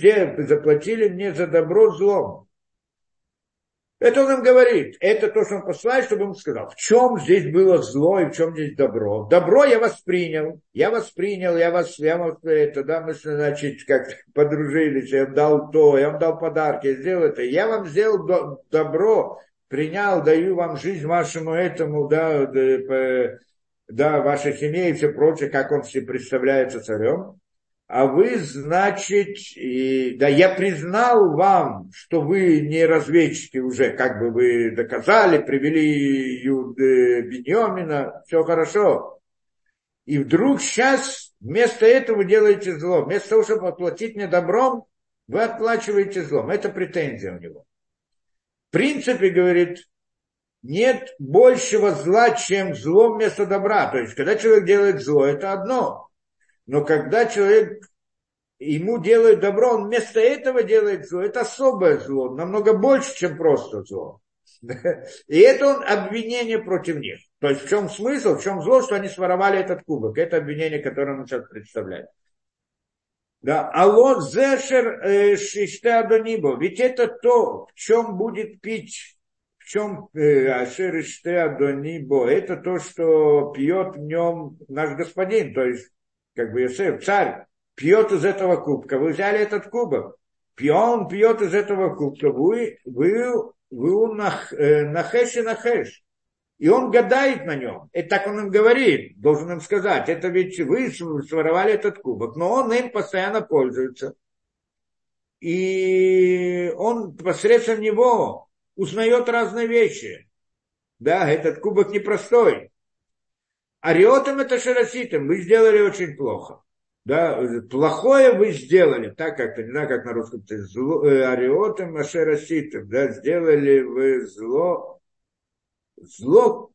заплатили мне за добро злом. Это он им говорит. Это то, что он посылает, чтобы он сказал, в чем здесь было зло и в чем здесь добро. Добро я воспринял, я воспринял, я вас, я вас это, да, мы, значит, как подружились, я вам дал то, я вам дал подарки, я сделал это. Я вам сделал до, добро, принял, даю вам жизнь вашему этому, да, да вашей семье и все прочее, как он себе представляется царем а вы, значит, и, да, я признал вам, что вы не разведчики уже, как бы вы доказали, привели Юд, э, Беньомина, все хорошо. И вдруг сейчас вместо этого делаете зло. Вместо того, чтобы отплатить мне добром, вы отплачиваете злом. Это претензия у него. В принципе, говорит, нет большего зла, чем зло вместо добра. То есть, когда человек делает зло, это одно. Но когда человек ему делает добро, он вместо этого делает зло. Это особое зло, намного больше, чем просто зло. И это он обвинение против них. То есть в чем смысл, в чем зло, что они своровали этот кубок. Это обвинение, которое он сейчас представляет. Да, а вот зешер э, шиштеадонибо, ведь это то, в чем будет пить, в чем э, ашер шиштеадонибо, это то, что пьет в нем наш господин, то есть как бы Йосеф, царь, пьет из этого кубка, вы взяли этот кубок, он пьет из этого кубка, вы, вы, вы нах, э, нахеш и нахеш. И он гадает на нем. Это так он им говорит, должен им сказать. Это ведь вы своровали этот кубок, но он им постоянно пользуется. И он посредством него узнает разные вещи. Да, этот кубок непростой. Ариотом это шараситом, вы сделали очень плохо. Да, плохое вы сделали, так как-то, не знаю, как на русском, зло, э, ариотом, ашераситом, да, сделали вы зло, зло,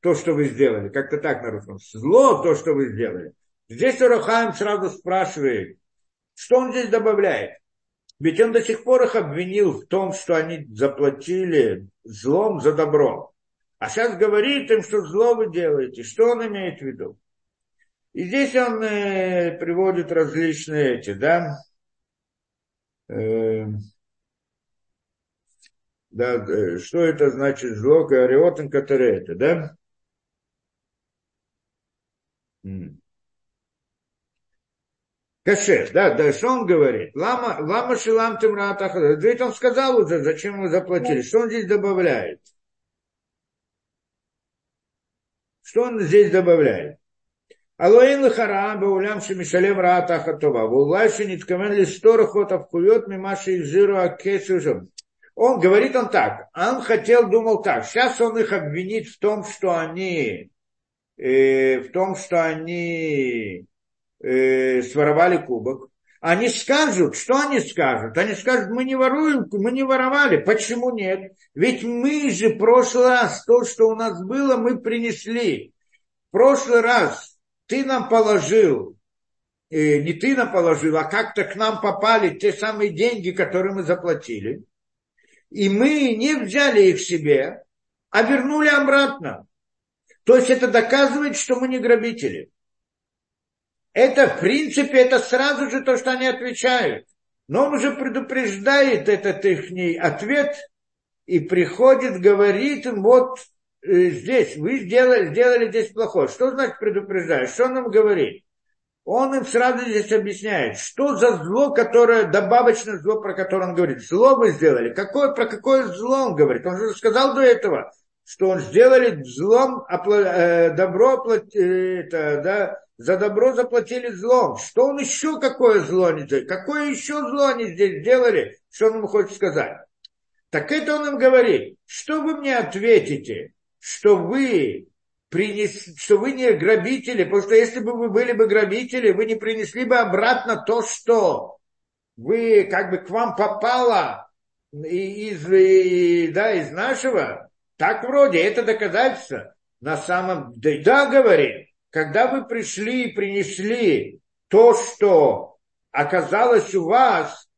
то, что вы сделали, как-то так на русском, зло, то, что вы сделали. Здесь Урахаем сразу спрашивает, что он здесь добавляет. Ведь он до сих пор их обвинил в том, что они заплатили злом за добро. А сейчас говорит им, что зло вы делаете. Что он имеет в виду? И здесь он э, приводит различные эти, да, э, да, э, что это значит зло, ариотен это, да? Каше, да, да, что он говорит? Лама, лама шилам тимратах. Ведь он сказал уже, зачем вы заплатили. Что он здесь добавляет? Что он здесь добавляет? Алоин лихара баулям шемишалем раата хатова. Вулайши ниткамен листора хотов кует мимаши их жиру акесюжем. Он говорит он так, он хотел, думал так, сейчас он их обвинит в том, что они, э, в том, что они э, своровали кубок. Они скажут, что они скажут? Они скажут, мы не воруем, мы не воровали. Почему нет? Ведь мы же в прошлый раз то, что у нас было, мы принесли. В прошлый раз ты нам положил, э, не ты нам положил, а как-то к нам попали те самые деньги, которые мы заплатили. И мы не взяли их себе, а вернули обратно. То есть это доказывает, что мы не грабители. Это, в принципе, это сразу же то, что они отвечают. Но он уже предупреждает этот их ответ и приходит, говорит им, вот э, здесь, вы сделали, сделали здесь плохое. Что значит предупреждает? Что он им говорит? Он им сразу здесь объясняет, что за зло, которое, добавочное зло, про которое он говорит. Зло вы сделали. Какое, про какое зло он говорит? Он же сказал до этого, что он сделали злом, э, добро, э, это, да, за добро заплатили злом. Что он еще какое зло они сделали? Какое еще зло они здесь сделали? Что он им хочет сказать? Так это он им говорит. Что вы мне ответите? Что вы принес, что вы не грабители, потому что если бы вы были бы грабители, вы не принесли бы обратно то, что вы как бы к вам попало из, да, из нашего. Так вроде, это доказательство. На самом деле, да, говорит, когда вы пришли и принесли то, что оказалось у вас,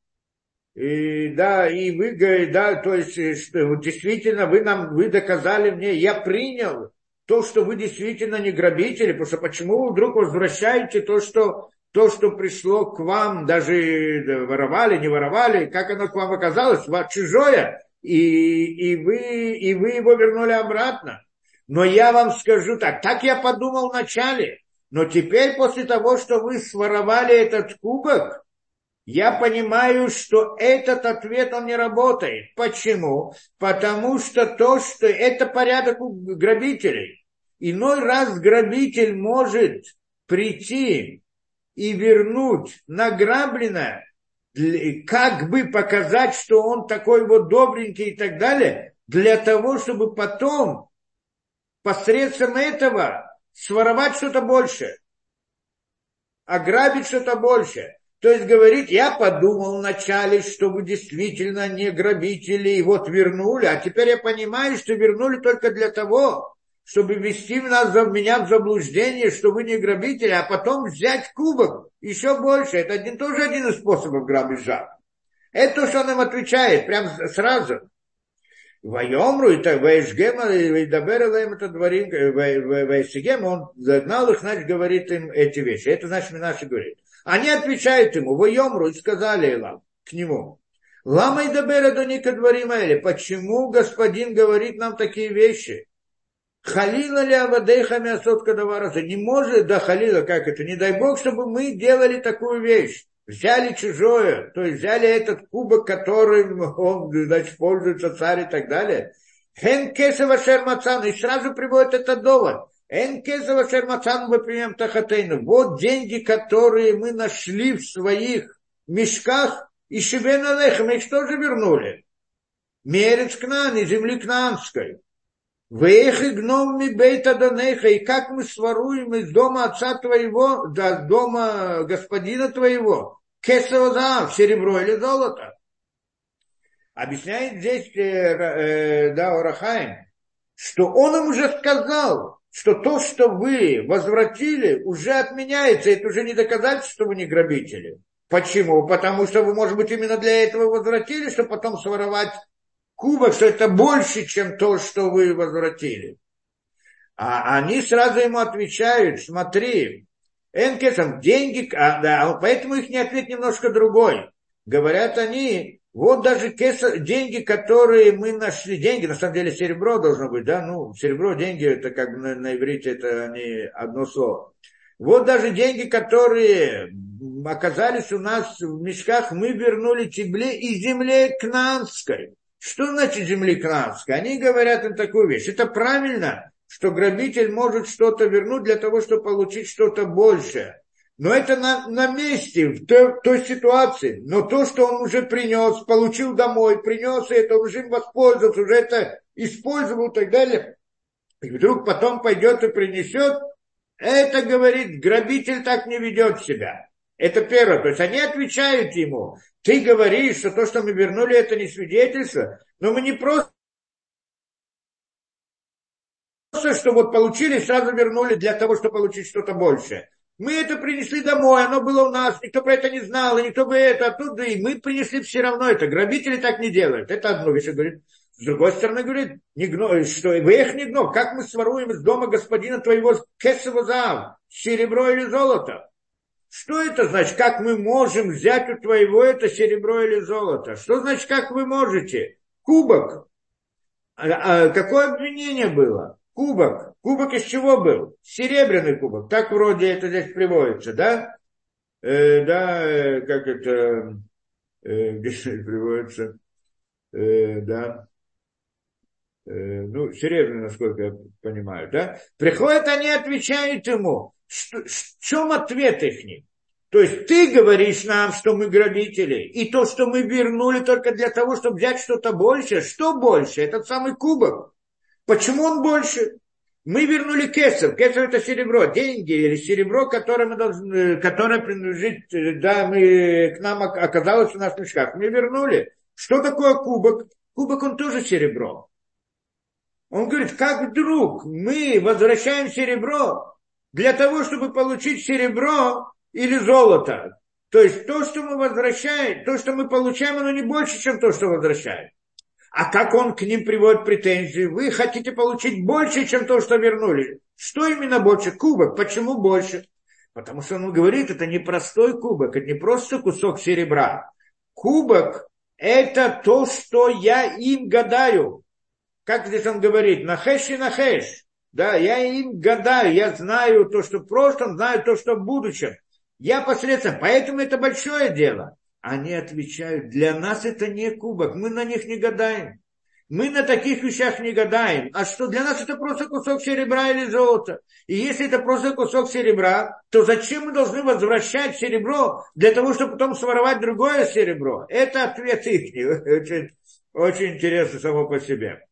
и, да, и вы, да, то есть, что, действительно, вы нам, вы доказали мне, я принял то, что вы действительно не грабители, потому что почему вы вдруг возвращаете то, что, то, что пришло к вам, даже воровали, не воровали, как оно к вам оказалось, чужое, и, и, вы, и вы его вернули обратно. Но я вам скажу так, так я подумал вначале, но теперь после того, что вы своровали этот кубок, я понимаю, что этот ответ, он не работает. Почему? Потому что то, что это порядок грабителей. Иной раз грабитель может прийти и вернуть награбленное, как бы показать, что он такой вот добренький и так далее, для того, чтобы потом посредством этого своровать что-то больше, ограбить что-то больше. То есть говорит, я подумал вначале, что вы действительно не грабители, и вот вернули, а теперь я понимаю, что вернули только для того, чтобы ввести нас, меня в заблуждение, что вы не грабители, а потом взять кубок еще больше. Это один, тоже один из способов грабежа. Это то, что он им отвечает, прям сразу. Вайомру, это Вайшгема, Вайдабер Элэм, это дворим, Вайшгема, он загнал их, значит, говорит им эти вещи. Это, значит, Минаши говорит. Они отвечают ему, Вайомру, и сказали Илам, к нему. Лама и Дабера Доника Дворимели, почему господин говорит нам такие вещи? Халила ли Авадейха Мясот Кадавараза? Не может, да Халила, как это? Не дай Бог, чтобы мы делали такую вещь. Взяли чужое, то есть взяли этот кубок, которым он, значит, пользуется царь и так далее. Хен кесова шермацан, и сразу приводит этот довод. Эн кесова шермацан мы примем тахатейну. Вот деньги, которые мы нашли в своих мешках, и себе на мы их тоже вернули. Мерец Кнани, земли Кнанской. Вех и гном ми бейта донеха, и как мы своруем из дома отца твоего, до дома господина твоего, кесово зав, серебро или золото. Объясняет здесь э, э, да, Орахаем, что он им уже сказал, что то, что вы возвратили, уже отменяется. Это уже не доказательство, что вы не грабители. Почему? Потому что вы, может быть, именно для этого возвратили, чтобы потом своровать кубок, что это больше, чем то, что вы возвратили. А они сразу ему отвечают, смотри, Энкесом деньги, а, да, поэтому их не ответ немножко другой. Говорят они, вот даже кеса, деньги, которые мы нашли, деньги, на самом деле серебро должно быть, да, ну, серебро, деньги, это как на, на иврите, это не одно слово. Вот даже деньги, которые оказались у нас в мешках, мы вернули тебе и земле Кнанской. Что значит земли Кнаанской? Они говорят им такую вещь. Это правильно, что грабитель может что-то вернуть для того, чтобы получить что-то большее. Но это на, на месте, в той, той ситуации. Но то, что он уже принес, получил домой, принес это, он уже им воспользовался, уже это использовал и так далее. И вдруг потом пойдет и принесет, это, говорит, грабитель так не ведет себя. Это первое. То есть они отвечают ему, ты говоришь, что то, что мы вернули, это не свидетельство, но мы не просто что вот получили, сразу вернули для того, чтобы получить что-то большее. Мы это принесли домой, оно было у нас, никто про это не знал, и никто бы это оттуда, и мы принесли все равно это. Грабители так не делают. Это одно вещь, говорит. С другой стороны, говорит, не гно, что вы их не гно, как мы своруем из дома господина твоего кесово зав, серебро или золото? Что это значит? Как мы можем взять у твоего это серебро или золото? Что значит, как вы можете? Кубок. А, а, какое обвинение было? Кубок. Кубок из чего был? Серебряный кубок. Так вроде это здесь приводится, да? Э, да, э, как это, э, приводится? Э, да. Э, ну, серебряный, насколько я понимаю, да? Приходят они, отвечают ему, что, в чем ответ их? То есть ты говоришь нам, что мы грабители, и то, что мы вернули только для того, чтобы взять что-то больше. Что больше? Этот самый кубок. Почему он больше? Мы вернули кесар. Кесар это серебро, деньги или серебро, которое, мы должны, которое принадлежит, да, мы, к нам оказалось у нас в мешках. Мы вернули. Что такое кубок? Кубок он тоже серебро. Он говорит, как вдруг мы возвращаем серебро, для того, чтобы получить серебро или золото. То есть то, что мы возвращаем, то, что мы получаем, оно не больше, чем то, что возвращаем. А как он к ним приводит претензии? Вы хотите получить больше, чем то, что вернули. Что именно больше? Кубок. Почему больше? Потому что он говорит, это не простой кубок, это не просто кусок серебра. Кубок – это то, что я им гадаю. Как здесь он говорит, нахеш и нахеш. Да, я им гадаю, я знаю то, что в прошлом, знаю то, что в будущем. Я посредством, поэтому это большое дело. Они отвечают, для нас это не кубок, мы на них не гадаем. Мы на таких вещах не гадаем. А что для нас это просто кусок серебра или золота. И если это просто кусок серебра, то зачем мы должны возвращать серебро для того, чтобы потом своровать другое серебро? Это ответ их. Очень, очень интересно само по себе.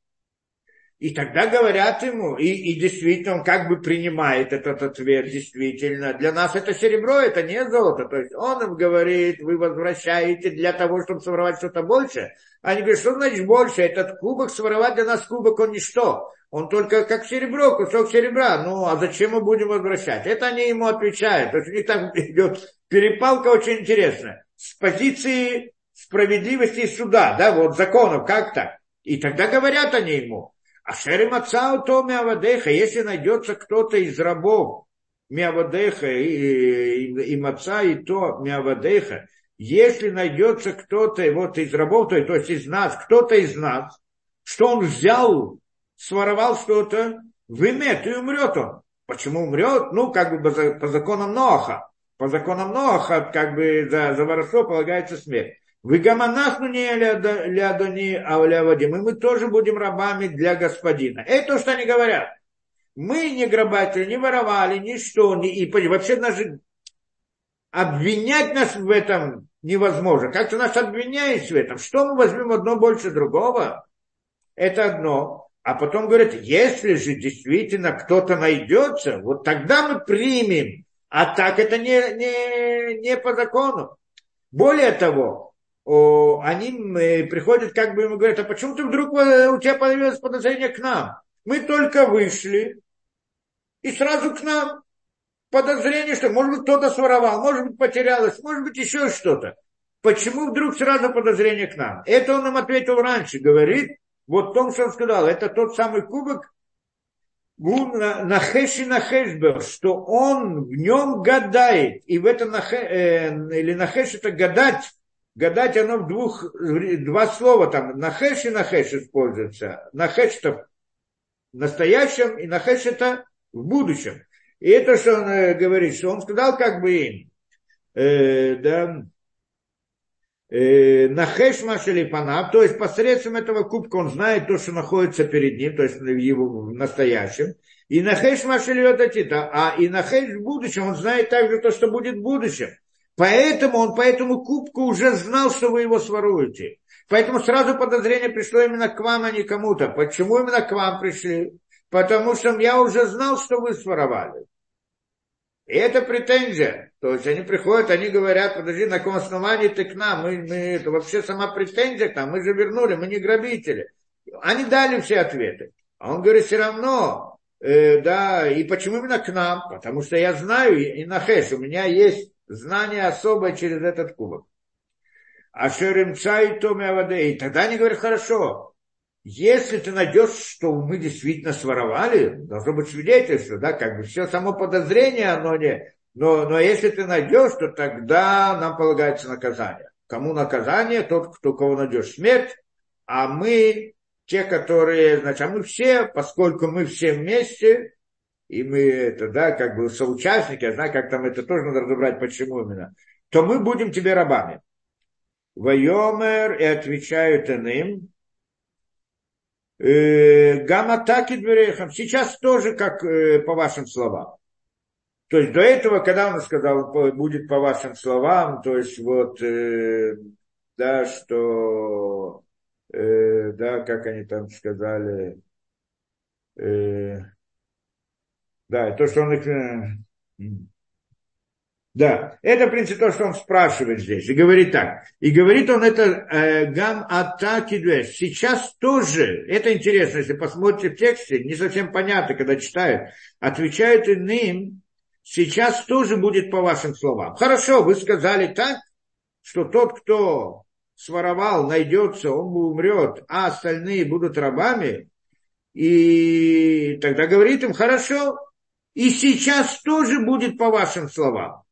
И тогда говорят ему, и, и действительно он как бы принимает этот ответ, действительно. Для нас это серебро, это не золото. То есть он им говорит, вы возвращаете для того, чтобы своровать что-то больше. Они говорят, что значит больше? Этот кубок своровать для нас кубок, он ничто. Он только как серебро, кусок серебра. Ну, а зачем мы будем возвращать? Это они ему отвечают. То есть у них там идет перепалка очень интересная. С позиции справедливости и суда, да, вот законов, как так? И тогда говорят они ему, а шерим отца то миавадеха, если найдется кто-то из рабов миавадеха и, и, и маца, и то миавадеха, если найдется кто-то вот из рабов, то, то есть из нас, кто-то из нас, что он взял, своровал что-то, вымет и умрет он. Почему умрет? Ну, как бы по законам Ноаха. По законам Ноаха, как бы за, за воровство полагается смерть. Вы гаманахну не лядони, а лявадим. И мы тоже будем рабами для господина. Это то, что они говорят. Мы не грабатели, не воровали, ничто. Не, и вообще даже обвинять нас в этом невозможно. Как-то нас обвиняют в этом. Что мы возьмем одно больше другого? Это одно. А потом говорят, если же действительно кто-то найдется, вот тогда мы примем. А так это не, не, не по закону. Более того, они приходят, как бы ему говорят, а почему ты вдруг э, у тебя появилось подозрение к нам? Мы только вышли, и сразу к нам подозрение, что может быть кто-то своровал, может быть потерялось, может быть еще что-то. Почему вдруг сразу подозрение к нам? Это он нам ответил раньше, говорит, вот том, что он сказал, это тот самый кубок, на хэши на хэшбер, что он в нем гадает, и в этом на э, или на хэш это гадать, гадать оно в двух, два слова там, на хэш и на хэш используется. На хэш это в настоящем, и נחש это в будущем. И это, что он э, говорит, что он сказал как бы им, э, да, э, נחש מה שלפניו, то есть посредством этого кубка он знает то, что находится перед ним, то есть в его в настоящем. И נחש מה שלפניו, а и נחש в будущем он знает также то, что будет в будущем. Поэтому он по этому кубку уже знал, что вы его своруете. Поэтому сразу подозрение пришло именно к вам, а не кому-то. Почему именно к вам пришли? Потому что я уже знал, что вы своровали. И это претензия. То есть они приходят, они говорят, подожди, на каком основании ты к нам? Мы, мы, это вообще сама претензия к нам, мы же вернули, мы не грабители. Они дали все ответы. А он говорит, все равно, э, да, и почему именно к нам? Потому что я знаю, и на хэш, у меня есть знание особое через этот кубок. А шеримца и воды. И тогда они говорят, хорошо, если ты найдешь, что мы действительно своровали, должно быть свидетельство, да, как бы все само подозрение, оно не... Но, но если ты найдешь, то тогда нам полагается наказание. Кому наказание? Тот, кто кого найдешь смерть, а мы, те, которые, значит, а мы все, поскольку мы все вместе, и мы это, да, как бы соучастники, я знаю, как там это тоже надо разобрать, почему именно, то мы будем тебе рабами. Вайомер и отвечают им, «Э, Гаматаки дверехам. Сейчас тоже как э, по вашим словам. То есть до этого, когда он сказал, будет по вашим словам, то есть вот, э, да, что, да, как они там сказали, да, то, что он их... Э, да, это, в принципе, то, что он спрашивает здесь. И говорит так. И говорит он это э, гам атаки Сейчас тоже, это интересно, если посмотрите в тексте, не совсем понятно, когда читают. Отвечают иным, сейчас тоже будет по вашим словам. Хорошо, вы сказали так, что тот, кто своровал, найдется, он умрет, а остальные будут рабами. И тогда говорит им, хорошо, и сейчас тоже будет по вашим словам.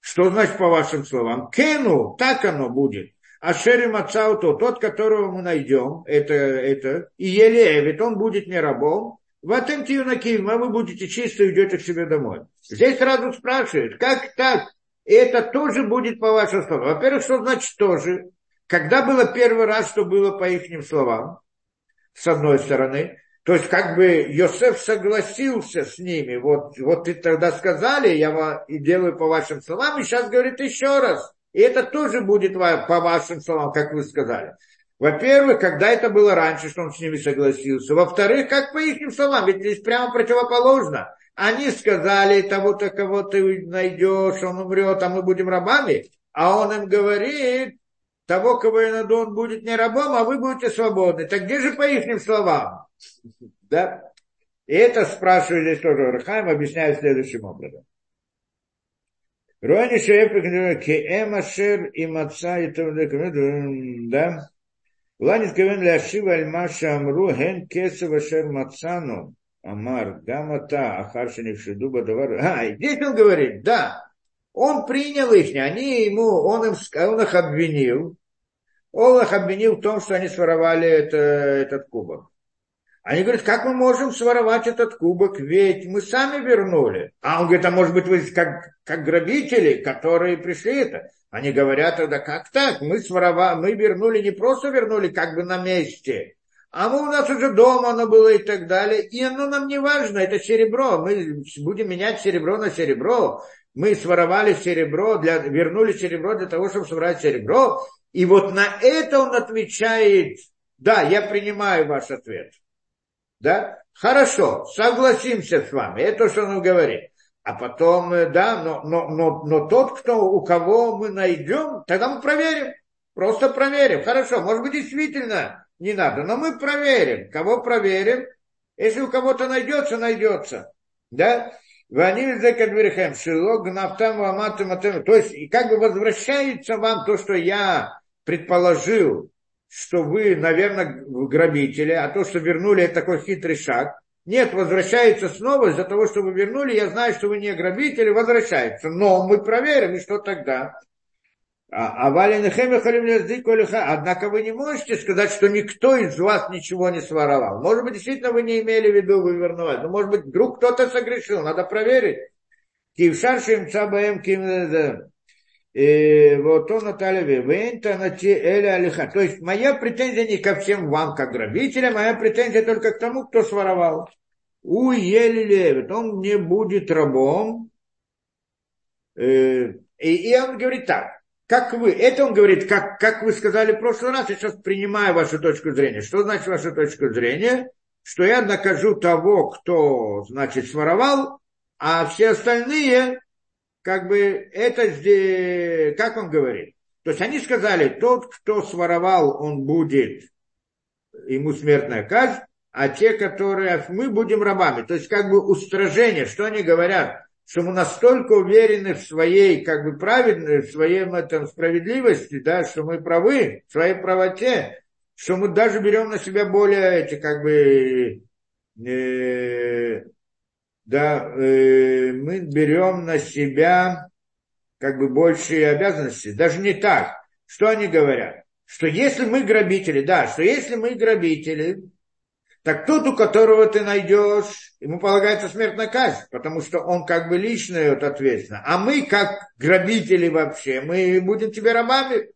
Что значит по вашим словам? Кену, так оно будет. а Шери Мацауто, тот, которого мы найдем, это, это, и Елеевит, он будет не рабом, в этом Тиюнаким, а вы будете чисто идете к себе домой. Здесь сразу спрашивают, как так? это тоже будет по вашим словам. Во-первых, что значит тоже? Когда было первый раз, что было по их словам, с одной стороны, то есть как бы Йосеф согласился с ними, вот, вот ты тогда сказали, я и делаю по вашим словам, и сейчас говорит еще раз. И это тоже будет по вашим словам, как вы сказали. Во-первых, когда это было раньше, что он с ними согласился. Во-вторых, как по их словам, ведь здесь прямо противоположно. Они сказали, того-то, кого ты найдешь, он умрет, а мы будем рабами. А он им говорит, того, кого я найду, он будет не рабом, а вы будете свободны. Так где же по их словам? Да? И это спрашивает здесь тоже Рахайм, объясняет следующим образом. Рони Шеепик, Кеэмашер и Маца, и да? Ланит Кевен Ляшив Альмаша Амру, Ген Кесова Шер Мацану, Амар, Гамата, Ахарша Невшиду Бадавар. А, здесь он говорит, да, он принял их, они ему, он, им, он их обвинил, он их обвинил в том, что они своровали это, этот кубок. Они говорят, как мы можем своровать этот кубок, ведь мы сами вернули. А он говорит, а может быть вы как, как грабители, которые пришли это. Они говорят тогда, как так, мы своровали, мы вернули, не просто вернули как бы на месте, а мы у нас уже дома оно было и так далее, и оно нам не важно, это серебро, мы будем менять серебро на серебро, мы своровали серебро, для, вернули серебро для того, чтобы собрать серебро, и вот на это он отвечает, да, я принимаю ваш ответ. Да? Хорошо, согласимся с вами, это то, что он говорит. А потом, э, да, но, но, но, но тот, кто, у кого мы найдем, тогда мы проверим. Просто проверим. Хорошо, может быть, действительно не надо. Но мы проверим. Кого проверим? Если у кого-то найдется, найдется. Да? Ваниль Зекадвирхем, Шилок, Гнафтам, Аматам, То есть, и как бы возвращается вам то, что я предположил, что вы, наверное, грабители, а то, что вернули, это такой хитрый шаг. Нет, возвращается снова из-за того, что вы вернули, я знаю, что вы не грабители, возвращается. Но мы проверим, и что тогда? А, а Однако вы не можете сказать, что никто из вас ничего не своровал. Может быть, действительно вы не имели в виду, вы вернули. Но может быть, вдруг кто-то согрешил, надо проверить. Кившаршим цабаем ким и вот он Наталья Вента на те Эля Алиха. То есть моя претензия не ко всем вам, как грабителям, моя претензия только к тому, кто своровал. У Еле он не будет рабом. И, и он говорит так, как вы, это он говорит, как, как вы сказали в прошлый раз, я сейчас принимаю вашу точку зрения. Что значит ваша точка зрения? Что я накажу того, кто, значит, своровал, а все остальные, как бы, это здесь, как он говорит? То есть они сказали, тот, кто своровал, он будет, ему смертная казнь, а те, которые, мы будем рабами. То есть как бы устражение, что они говорят? Что мы настолько уверены в своей как бы праведности, в своей этом справедливости, да, что мы правы, в своей правоте, что мы даже берем на себя более эти как бы э, да, э, мы берем на себя как бы большие обязанности. Даже не так. Что они говорят? Что если мы грабители, да, что если мы грабители, так тот, у которого ты найдешь, ему полагается смертная казнь, потому что он как бы лично это ответственно. А мы, как грабители вообще, мы будем тебе рабами.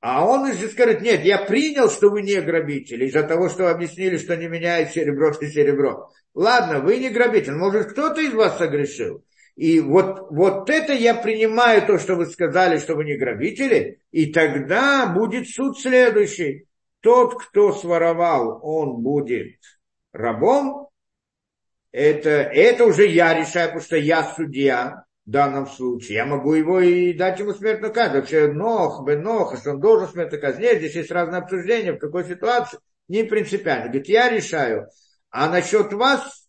А он же скажет, нет, я принял, что вы не грабители, из-за того, что объяснили, что не меняет серебро и серебро. Ладно, вы не грабитель, может, кто-то из вас согрешил. И вот, вот это я принимаю то, что вы сказали, что вы не грабители, и тогда будет суд следующий тот, кто своровал, он будет рабом, это, это уже я решаю, потому что я судья в данном случае. Я могу его и дать ему смертную казнь. Вообще нох, бенох, что он должен смертную казнь. Нет, здесь есть разные обсуждения, в какой ситуации. Не принципиально. Говорит, я решаю. А насчет вас,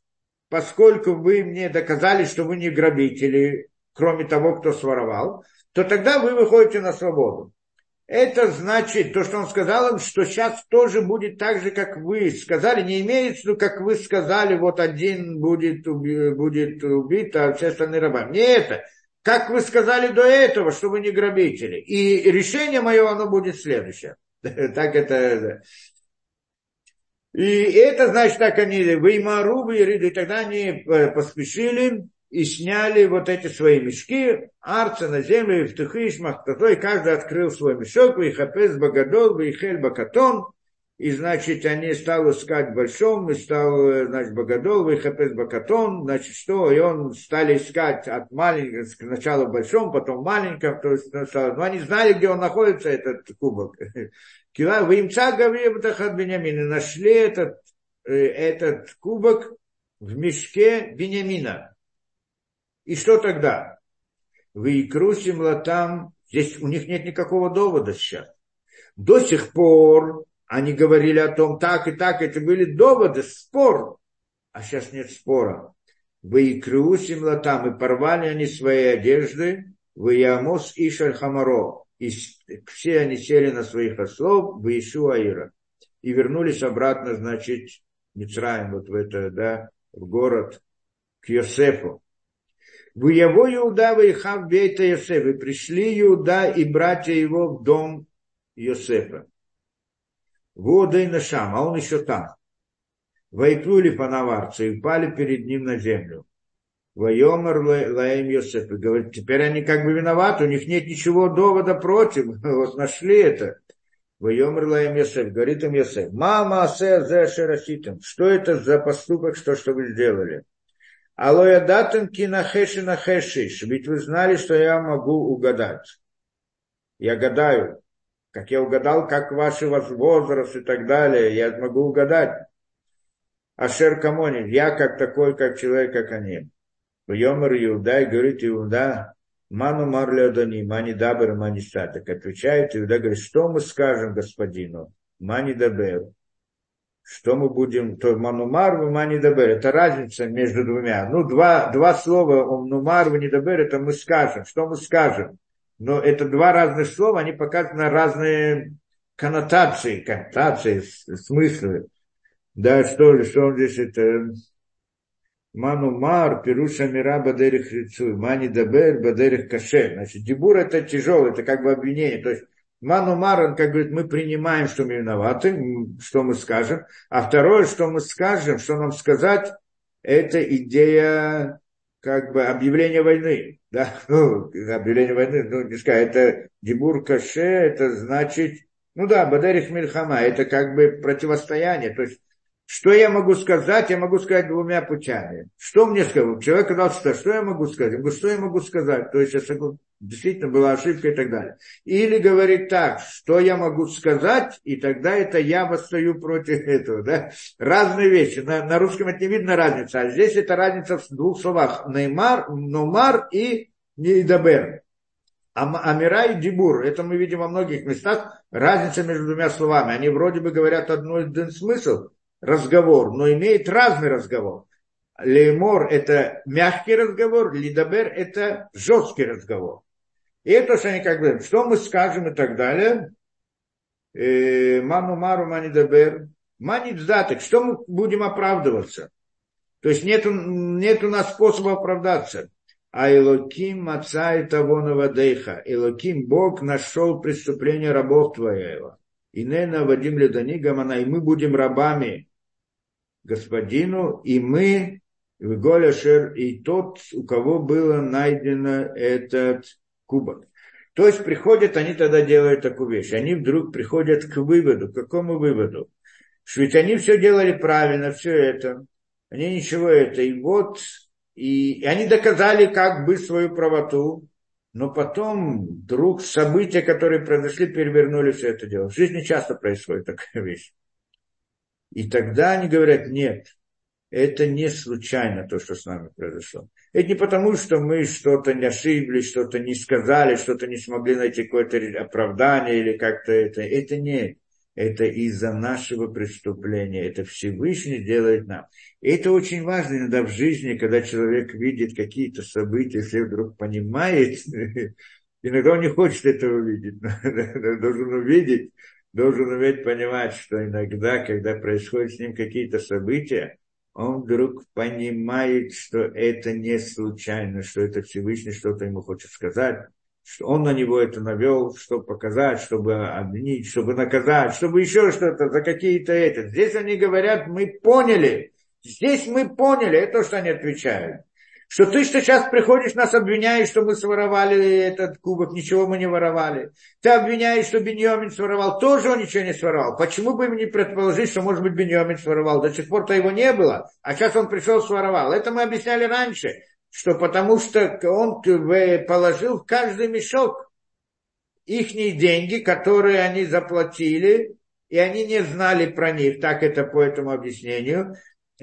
поскольку вы мне доказали, что вы не грабители, кроме того, кто своровал, то тогда вы выходите на свободу. Это значит, то, что он сказал им, что сейчас тоже будет так же, как вы сказали, не имеется виду, как вы сказали, вот один будет, будет убит, а все остальные рабы. Не это. как вы сказали до этого, что вы не грабители. И решение мое, оно будет следующее. Так это... И это значит, так они, вы и тогда они э, поспешили и сняли вот эти свои мешки, арцы на землю, и в тухиш, и каждый открыл свой мешок, и хапес багадол, и хель бакатон, и, значит, они стали искать большом, и стал, э, значит, Богодол, Вихапес Бакатон, значит, что, и он стали искать от маленького, сначала большом, потом маленьком, то есть, но они знали, где он находится, этот кубок. Кила, вы имца Гавиебтахат Бениамина, нашли этот, э, этот кубок в мешке Бениамина. И что тогда? Вы икрусим латам, здесь у них нет никакого довода сейчас. До сих пор они говорили о том, так и так, это были доводы, спор. А сейчас нет спора. Вы и крыусим латам, и порвали они свои одежды, вы Ямос и Шальхамаро. И все они сели на своих ослов, в Ишу Аира. И вернулись обратно, значит, Мицраем, вот в это, да, в город, к Йосефу. В его Иуда, вы Хав Бейта Йосеф, и пришли Иуда и братья его в дом Йосефа. Вода и Нашам, а он еще там. Войплюли по наварцу и упали перед ним на землю. Вайомар Лаем Йосеф. И говорит, теперь они как бы виноваты, у них нет ничего довода против. Вот нашли это. Вайомар Лаем Йосеф. Говорит им Йосеф. Мама асе зе шераситым. Что это за поступок, что, что вы сделали? Алоя датым кинахеши нахешиш. Ведь вы знали, что я могу угадать. Я гадаю как я угадал, как ваши возраст и так далее, я могу угадать. Ашер Камонин, я как такой, как человек, как они. Йомар Иуда и говорит Иуда, Ману Марли Адони, Мани Дабер, Мани Так отвечает Иуда, говорит, что мы скажем господину? Мани Дабер. Что мы будем, то Манумар, Мани Дабер. Это разница между двумя. Ну, два, два слова, Манумар, Мани Дабер, это мы скажем. Что мы скажем? но это два разных слова, они показывают на разные коннотации, коннотации, смыслы. Да, что ли, что он здесь это... Ману мар, пируша мира бадерих лицу, мани дабер бадерих каше. Значит, дебур это тяжелый, это как бы обвинение. То есть Ману мар, он как говорит, мы принимаем, что мы виноваты, что мы скажем. А второе, что мы скажем, что нам сказать, это идея как бы объявление войны, да, ну, объявление войны, ну, не сказать, это Дебур Каше, это значит, ну да, Бадарих Мильхама, это как бы противостояние, то есть, что я могу сказать, я могу сказать двумя путями. Что мне сказать? Человек сказал, что, я могу сказать? Я говорю, что я могу сказать? То есть, я согласен действительно была ошибка и так далее. Или говорит так, что я могу сказать, и тогда это я восстаю против этого. Да? Разные вещи. На, на русском это не видно разница, а здесь это разница в двух словах. Неймар, Номар и Нейдабер. Амира и Дибур, это мы видим во многих местах, разница между двумя словами. Они вроде бы говорят одно и один смысл, разговор, но имеет разный разговор. Леймор – это мягкий разговор, лидабер – это жесткий разговор. И это, что они как бы, что мы скажем и так далее. Э, Ману мару манидабер. Манидзаток, что мы будем оправдываться? То есть нет, нет у нас способа оправдаться. А Элоким отца того навадейха. Элоким Бог нашел преступление рабов твоего. И не наводим ледани гамана. И мы будем рабами господину, и мы Голяшер, и тот, у кого было найдено этот кубок. То есть приходят, они тогда делают такую вещь. Они вдруг приходят к выводу. К какому выводу? Что ведь они все делали правильно, все это. Они ничего это. И вот, и, и они доказали как бы свою правоту. Но потом вдруг события, которые произошли, перевернули все это дело. В жизни часто происходит такая вещь. И тогда они говорят, нет, это не случайно то, что с нами произошло. Это не потому, что мы что-то не ошиблись, что-то не сказали, что-то не смогли найти какое-то оправдание или как-то это. Это не. Это из-за нашего преступления. Это Всевышний делает нам. И это очень важно иногда в жизни, когда человек видит какие-то события, если вдруг понимает, иногда он не хочет этого видеть, должен увидеть, должен уметь понимать, что иногда, когда происходят с ним какие-то события, он вдруг понимает, что это не случайно, что это Всевышний что-то ему хочет сказать, что он на него это навел, чтобы показать, чтобы обвинить, чтобы наказать, чтобы еще что-то за какие-то эти. Здесь они говорят, мы поняли, здесь мы поняли, это то, что они отвечают что ты что сейчас приходишь, нас обвиняешь, что мы своровали этот кубок, ничего мы не воровали. Ты обвиняешь, что Беньямин своровал, тоже он ничего не своровал. Почему бы им не предположить, что, может быть, Беньямин своровал? До сих пор-то его не было, а сейчас он пришел своровал. Это мы объясняли раньше, что потому что он положил в каждый мешок их деньги, которые они заплатили, и они не знали про них, так это по этому объяснению,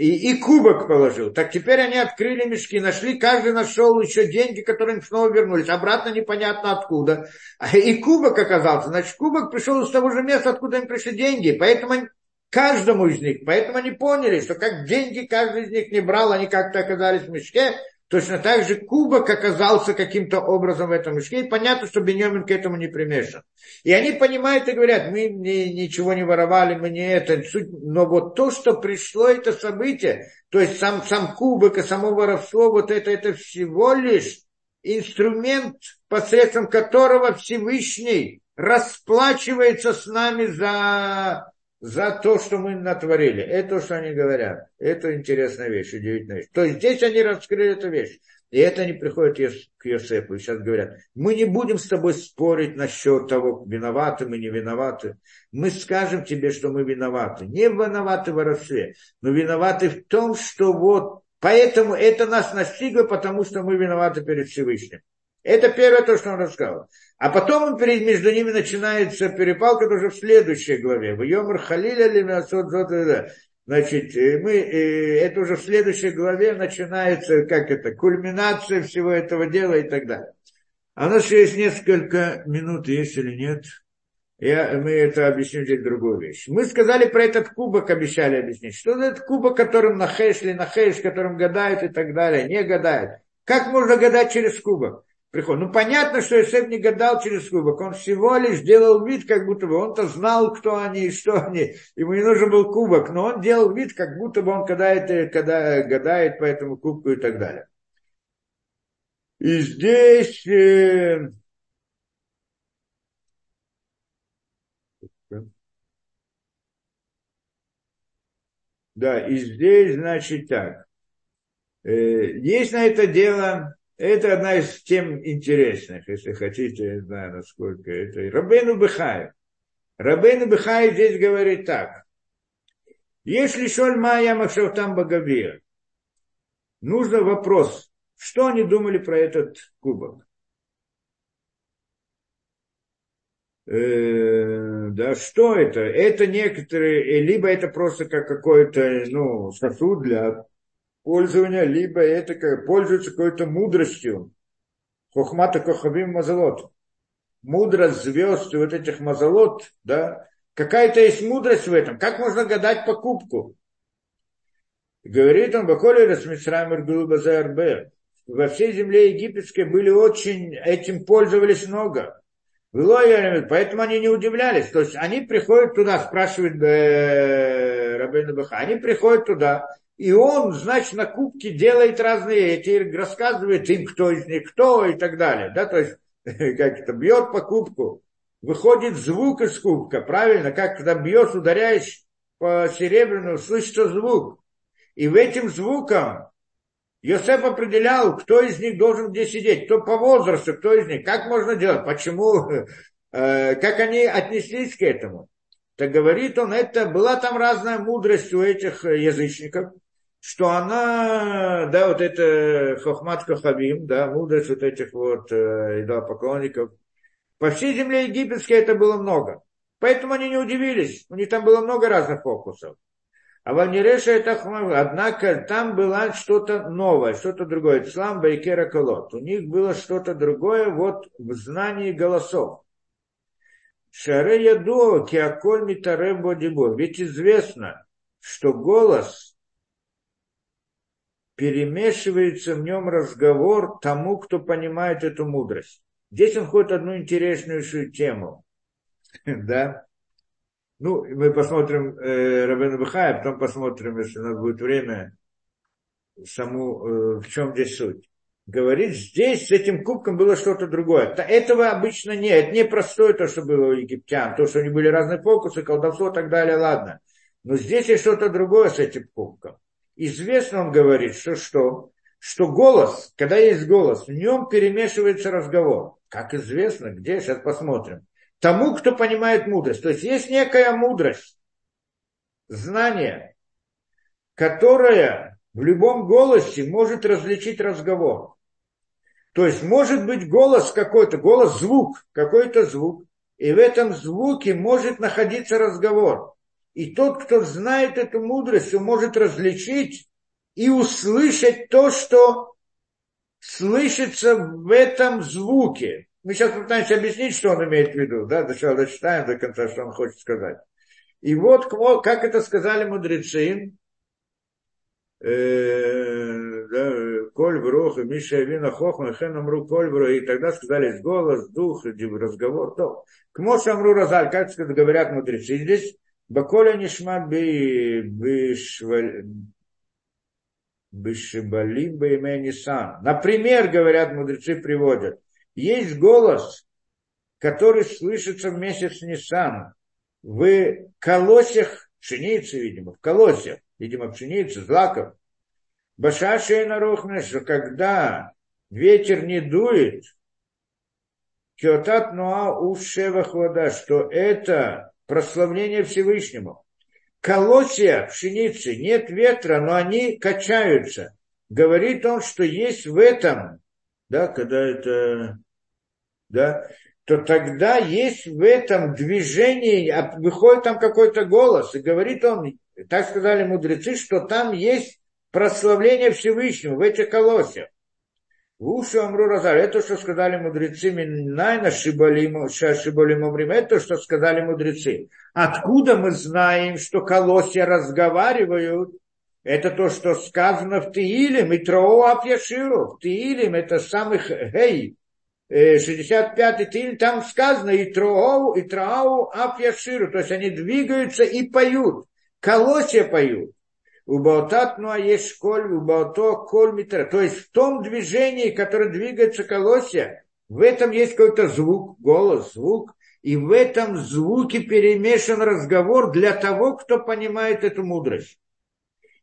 и, и кубок положил. Так теперь они открыли мешки, нашли, каждый нашел еще деньги, которые им снова вернулись. Обратно непонятно откуда. И кубок оказался. Значит, кубок пришел из того же места, откуда им пришли деньги. Поэтому каждому из них. Поэтому они поняли, что как деньги каждый из них не брал, они как-то оказались в мешке. Точно так же кубок оказался каким-то образом в этом мешке, и понятно, что Беньямин к этому не примешан. И они понимают и говорят, мы не, ничего не воровали, мы не это, но вот то, что пришло это событие, то есть сам, сам кубок и само воровство, вот это, это всего лишь инструмент, посредством которого Всевышний расплачивается с нами за за то, что мы натворили. Это то, что они говорят. Это интересная вещь, удивительная вещь. То есть здесь они раскрыли эту вещь. И это они приходят к Йосефу и сейчас говорят, мы не будем с тобой спорить насчет того, виноваты мы, не виноваты. Мы скажем тебе, что мы виноваты. Не виноваты в воровстве, но виноваты в том, что вот, поэтому это нас настигло, потому что мы виноваты перед Всевышним. Это первое то, что он рассказал. А потом между ними начинается перепалка уже в следующей главе. В Йомар Халиля ли Значит, э, мы, э, это уже в следующей главе начинается, как это, кульминация всего этого дела и так далее. А у нас есть несколько минут, есть или нет. Я, мы это объясним здесь другую вещь. Мы сказали про этот кубок, обещали объяснить. Что это этот кубок, которым на хэш или на хэш, которым гадают и так далее, не гадают. Как можно гадать через кубок? Приход. Ну, понятно, что Иосиф не гадал через кубок. Он всего лишь делал вид, как будто бы он-то знал, кто они и что они. Ему не нужен был кубок, но он делал вид, как будто бы он гадает, когда гадает по этому кубку и так далее. И здесь... Э... Да, и здесь, значит, так. Э, есть на это дело это одна из тем интересных, если хотите, я не знаю, насколько это. Рабейну Бехай. Рабейну Бехай здесь говорит так. Если шоль Майя Махшавтам Багавир, нужно вопрос, что они думали про этот кубок? Э, да, что это? Это некоторые, либо это просто как какой-то, ну, сосуд для пользования, либо это как, пользуется какой-то мудростью. Хохмата Кохабим Мазалот. Мудрость звезд вот этих мазалот, да, какая-то есть мудрость в этом. Как можно гадать покупку? Говорит он, Баколи Расмисрамер Базарбе. Во всей земле египетской были очень, этим пользовались много. Поэтому они не удивлялись. То есть они приходят туда, спрашивает э, Рабейна Баха, они приходят туда, и он, значит, на кубке делает разные. Эти, рассказывает им, кто из них кто и так далее. Да, то есть, как это, бьет по кубку, выходит звук из кубка, правильно, как когда бьешь, ударяешь по серебряному, слышится звук. И в этим звуком Йосеф определял, кто из них должен где сидеть, кто по возрасту, кто из них, как можно делать, почему, э, как они отнеслись к этому. Так говорит он, это была там разная мудрость у этих язычников, что она, да, вот это Хохмат Кахавим, да, мудрость вот этих вот э, поклонников, по всей земле египетской это было много. Поэтому они не удивились. У них там было много разных фокусов. А Вальнереша это Однако там было что-то новое, что-то другое. Ислам Байкера Колот. У них было что-то другое вот в знании голосов. Шаре Ядо, Киаколь Митарем Бодибо. Ведь известно, что голос перемешивается в нем разговор тому, кто понимает эту мудрость. Здесь он ходит одну интересную тему. да? Ну, мы посмотрим э, Рабена Бахая, потом посмотрим, если у нас будет время, саму, э, в чем здесь суть. Говорит, здесь с этим кубком было что-то другое. Этого обычно нет. Не простое то, что было у египтян. То, что они были разные фокусы, колдовство и так далее, ладно. Но здесь есть что-то другое с этим кубком. Известно, он говорит, что что? Что голос, когда есть голос, в нем перемешивается разговор. Как известно, где, сейчас посмотрим. Тому, кто понимает мудрость. То есть есть некая мудрость, знание, которое в любом голосе может различить разговор. То есть может быть голос какой-то, голос, звук, какой-то звук, и в этом звуке может находиться разговор. И тот, кто знает эту мудрость, он может различить и услышать то, что слышится в этом звуке. Мы сейчас пытаемся объяснить, что он имеет в виду. Да? Сначала дочитаем до конца, что он хочет сказать. И вот как это сказали мудрецы, э, коль врох, и Миша Вина Хохма, Хен Амру коль врох, и тогда сказали голос, дух, разговор. То. К Моше Амру Розаль, как говорят мудрецы, здесь Баколя Нишма Бешибалим Бейменисан. Например, говорят мудрецы, приводят, есть голос, который слышится в месяц Нисан в колосях пшеницы, видимо, в колосях, видимо, пшеницы, злаков. Башаши и что когда ветер не дует, Киотат Нуа Ушева Хвада, что это прославление Всевышнему. Колосья пшеницы, нет ветра, но они качаются. Говорит он, что есть в этом, да, когда это, да, то тогда есть в этом движении, а выходит там какой-то голос, и говорит он, так сказали мудрецы, что там есть прославление Всевышнего в этих колосьях. Ушу Амру Розаль, это что сказали мудрецы, Минайна Шибалим, Шибалим время, это что сказали мудрецы. Откуда мы знаем, что колосья разговаривают? Это то, что сказано в Тиилем, и Троу Апьяширу. В Тиилем это самых Гей, 65-й Тииль, там сказано и Троу, и Троу Апьяширу. То есть они двигаются и поют. Колосья поют. У Баотат ну а есть коль, у Баото коль митра. То есть в том движении, которое двигается колосья, в этом есть какой-то звук, голос, звук, и в этом звуке перемешан разговор для того, кто понимает эту мудрость.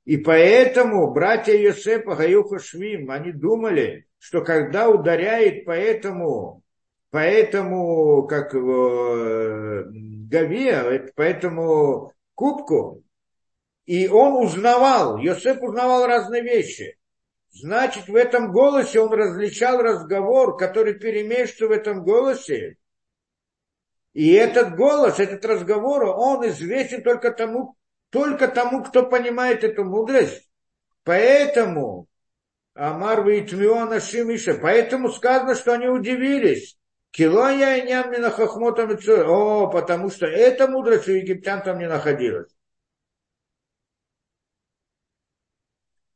И поэтому братья Йосепа Гаюха Швим, они думали, что когда ударяет по этому, по этому как его, э, Гавия, по этому кубку, и он узнавал, Йосеп узнавал разные вещи. Значит, в этом голосе он различал разговор, который перемешивается в этом голосе. И этот голос, этот разговор, он известен только тому, только тому, кто понимает эту мудрость. Поэтому Амар Витмиона Шимиша, поэтому сказано, что они удивились. Кило я и нян О, потому что эта мудрость у египтян там не находилась.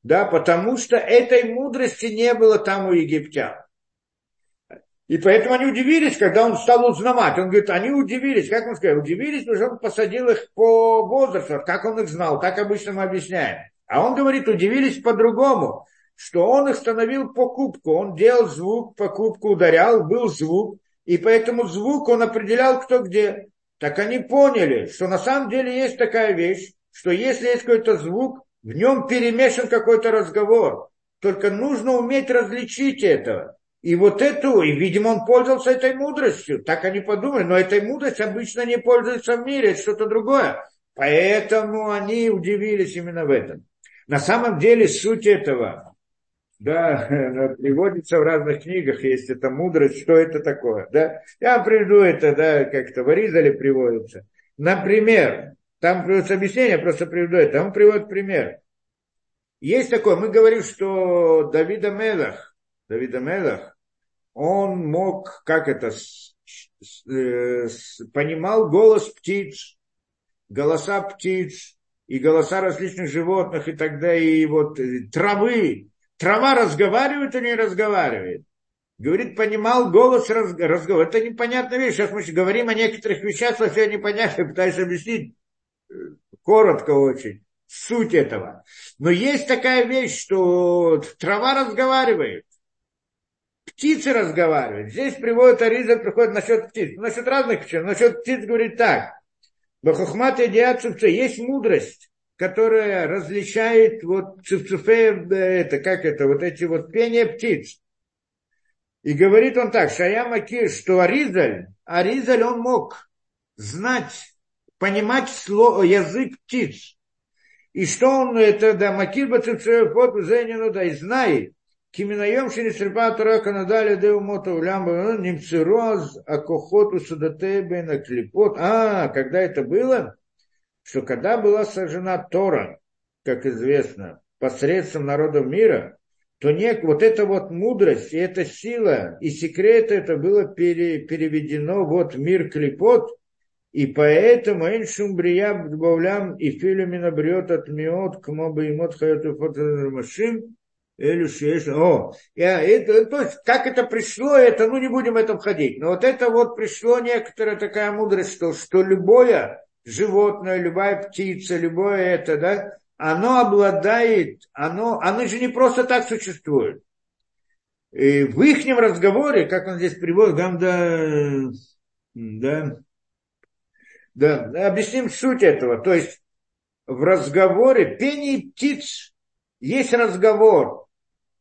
Да, потому что этой мудрости не было там у египтян. И поэтому они удивились, когда он стал узнавать. Он говорит, они удивились. Как он сказал? Удивились, потому что он посадил их по возрасту. Как он их знал? Так обычно мы объясняем. А он говорит, удивились по-другому, что он их становил по кубку. Он делал звук, по кубку ударял, был звук. И по этому звуку он определял, кто где. Так они поняли, что на самом деле есть такая вещь, что если есть какой-то звук, в нем перемешан какой-то разговор. Только нужно уметь различить это. И вот эту, и, видимо, он пользовался этой мудростью. Так они подумали, но этой мудростью обычно не пользуются в мире, это что-то другое. Поэтому они удивились именно в этом. На самом деле суть этого, да, приводится в разных книгах, есть эта мудрость, что это такое, да. Я приведу это, да, как-то в Аризале приводится. Например, там приводится объяснение, просто приведу это. Он приводит пример. Есть такое, мы говорим, что Давида Мелах, Давида Мелах, он мог, как это, э, понимал голос птиц, голоса птиц и голоса различных животных и тогда и вот э, травы. Трава разговаривает или не разговаривает? Говорит, понимал голос разговора. Это непонятная вещь. Сейчас мы говорим о некоторых вещах, совсем непонятно, пытаюсь объяснить коротко очень. суть этого. Но есть такая вещь, что трава разговаривает. Птицы разговаривают. Здесь приводит Ариза, приходит насчет птиц. Насчет разных птиц. Насчет птиц говорит так. Бахухмат и есть мудрость которая различает вот цифцуфе, это, как это, вот эти вот пения птиц. И говорит он так, Шая Макир, что Аризаль, Аризаль он мог знать, понимать слово, язык птиц. И что он, это, да, Макир Бацицеев, Зенину, да, и знает, Киминаем Шерисрипа Турака Надаля Деумота Улямба Нимцироз Акохоту Судатебе на Клипот. А, когда это было? что когда была сожжена Тора, как известно, посредством народов мира, то не, вот эта вот мудрость и эта сила и секрет это было пере, переведено вот в мир клепот, и поэтому Эншум Брия добавлям и филюмина бриот от миот, к моба и мот хайоту машин, о, я, это, то есть, как это пришло, это, ну, не будем в этом ходить. Но вот это вот пришло некоторая такая мудрость, что, что любое животное, любая птица, любое это, да, оно обладает, оно, оно же не просто так существует. И в их разговоре, как он здесь приводит, Гамда, да, да, объясним суть этого. То есть в разговоре пение птиц есть разговор.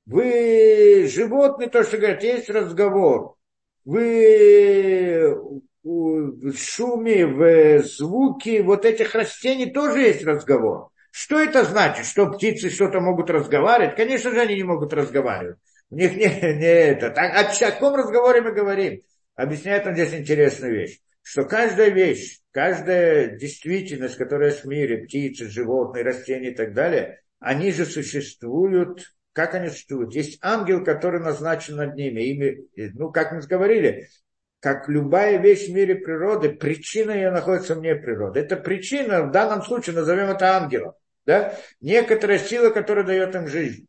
Вы животные, то, что говорят, есть разговор. Вы в шуме, в звуке вот этих растений тоже есть разговор. Что это значит? Что птицы что-то могут разговаривать? Конечно же, они не могут разговаривать. У них не, не это. Так, о каком разговоре мы говорим? Объясняет он здесь интересную вещь. Что каждая вещь, каждая действительность, которая в мире, птицы, животные, растения и так далее, они же существуют как они существуют? Есть ангел, который назначен над ними. Ими, ну, как мы говорили, как любая вещь в мире природы, причина ее находится вне природы. Это причина, в данном случае назовем это ангелом. Да? Некоторая сила, которая дает им жизнь.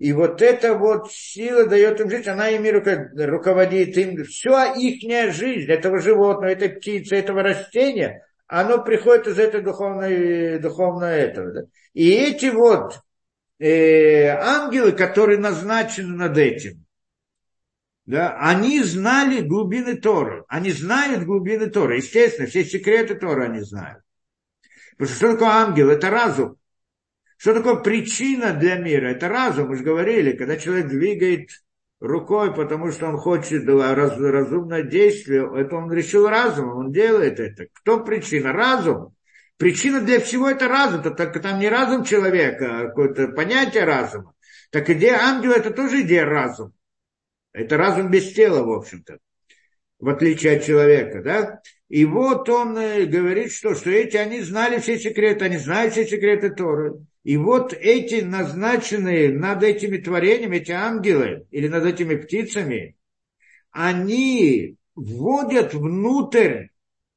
И вот эта вот сила дает им жизнь, она ими руководит им. Вся их жизнь этого животного, этой птицы, этого растения, оно приходит из этой духовной, духовной этого. Да? И эти вот э, ангелы, которые назначены над этим, да, они знали глубины Торы. Они знают глубины Торы. Естественно, все секреты Торы они знают. Потому что что такое ангел? Это разум. Что такое причина для мира? Это разум. Мы же говорили, когда человек двигает рукой, потому что он хочет раз, разумное действие, это он решил разумом, он делает это. Кто причина? Разум. Причина для всего это разум. Так, там не разум человека, а какое-то понятие разума. Так идея ангела это тоже идея разума. Это разум без тела, в общем-то, в отличие от человека, да? И вот он э, говорит, что, что эти, они знали все секреты, они знают все секреты Торы. И вот эти назначенные над этими творениями, эти ангелы, или над этими птицами, они вводят внутрь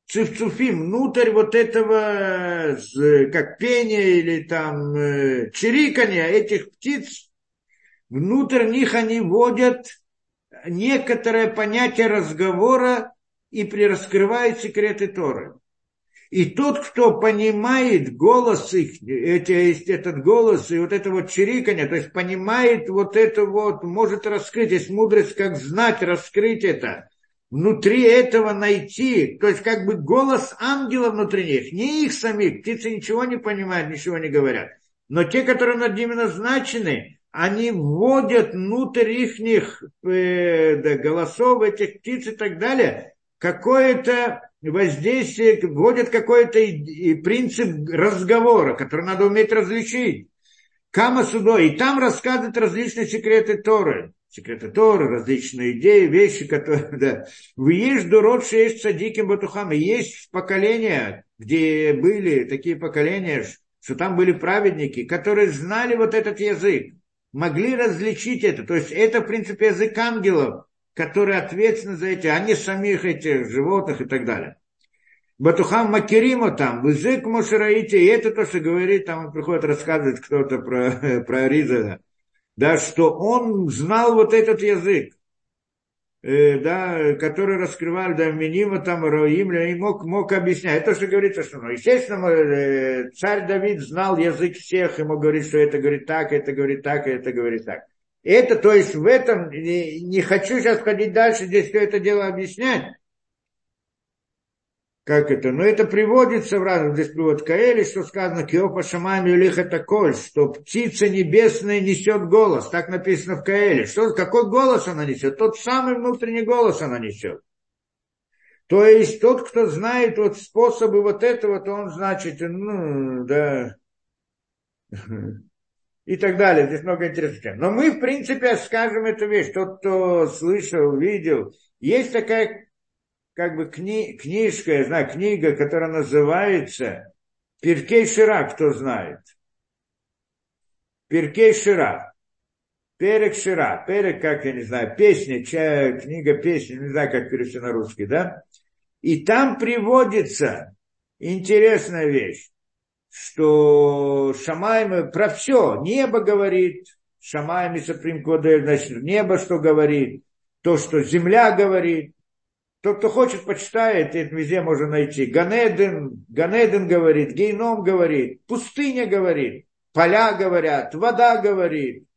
цифцуфим, внутрь вот этого, как пения или там э, чирикания этих птиц, внутрь них они вводят некоторое понятие разговора и раскрывает секреты Торы. И тот, кто понимает голос их, эти, этот голос и вот это вот чириканье, то есть понимает вот это вот, может раскрыть, есть мудрость, как знать, раскрыть это, внутри этого найти, то есть как бы голос ангела внутри них, не их самих, птицы ничего не понимают, ничего не говорят, но те, которые над ними назначены, они вводят внутрь их э, да, голосов этих птиц и так далее какое-то воздействие, вводят какой-то принцип разговора, который надо уметь различить. Кама судо, и там рассказывают различные секреты Торы. Секреты Торы, различные идеи, вещи, которые, да. Вы есть дурот, есть садиким батухам. Есть поколения, где были такие поколения, что там были праведники, которые знали вот этот язык могли различить это. То есть это, в принципе, язык ангелов, которые ответственны за эти, не самих этих животных и так далее. Батухам Макерима там, язык Мошераите, и это то, что говорит, там приходит рассказывать кто-то про, про Риза, да, что он знал вот этот язык. э, да, которые раскрывали, да, Минима, там, Роим, и мог, мог объяснять. Это что говорится, что, ну, естественно, э, царь Давид знал язык всех, ему говорит, что это говорит так, это говорит так, это говорит так. Это, то есть в этом, не, хочу сейчас ходить дальше, здесь все это дело объяснять, как это, но это приводится в разных, здесь привод Каэли, что сказано, Киопа Шамами Улих это коль, что птица небесная несет голос, так написано в Каэле. Что, какой голос она несет? Тот самый внутренний голос она несет. То есть тот, кто знает вот способы вот этого, то он значит, ну, да, и так далее. Здесь много интересных Но мы, в принципе, скажем эту вещь. Тот, кто слышал, видел. Есть такая как бы кни, книжка, я знаю, книга, которая называется Перкей Шира, кто знает. Перкей Шира. Перек Шира. Перек, как я не знаю, песня, чая, книга песни, не знаю, как перевести на русский, да? И там приводится интересная вещь, что Шамайм про все, небо говорит, Шамайм и Саприм Кодель, значит, небо что говорит, то, что земля говорит, тот, кто хочет, почитает, это везде можно найти. Ганеден, Ганеден говорит, Гейном говорит, пустыня говорит, поля говорят, вода говорит,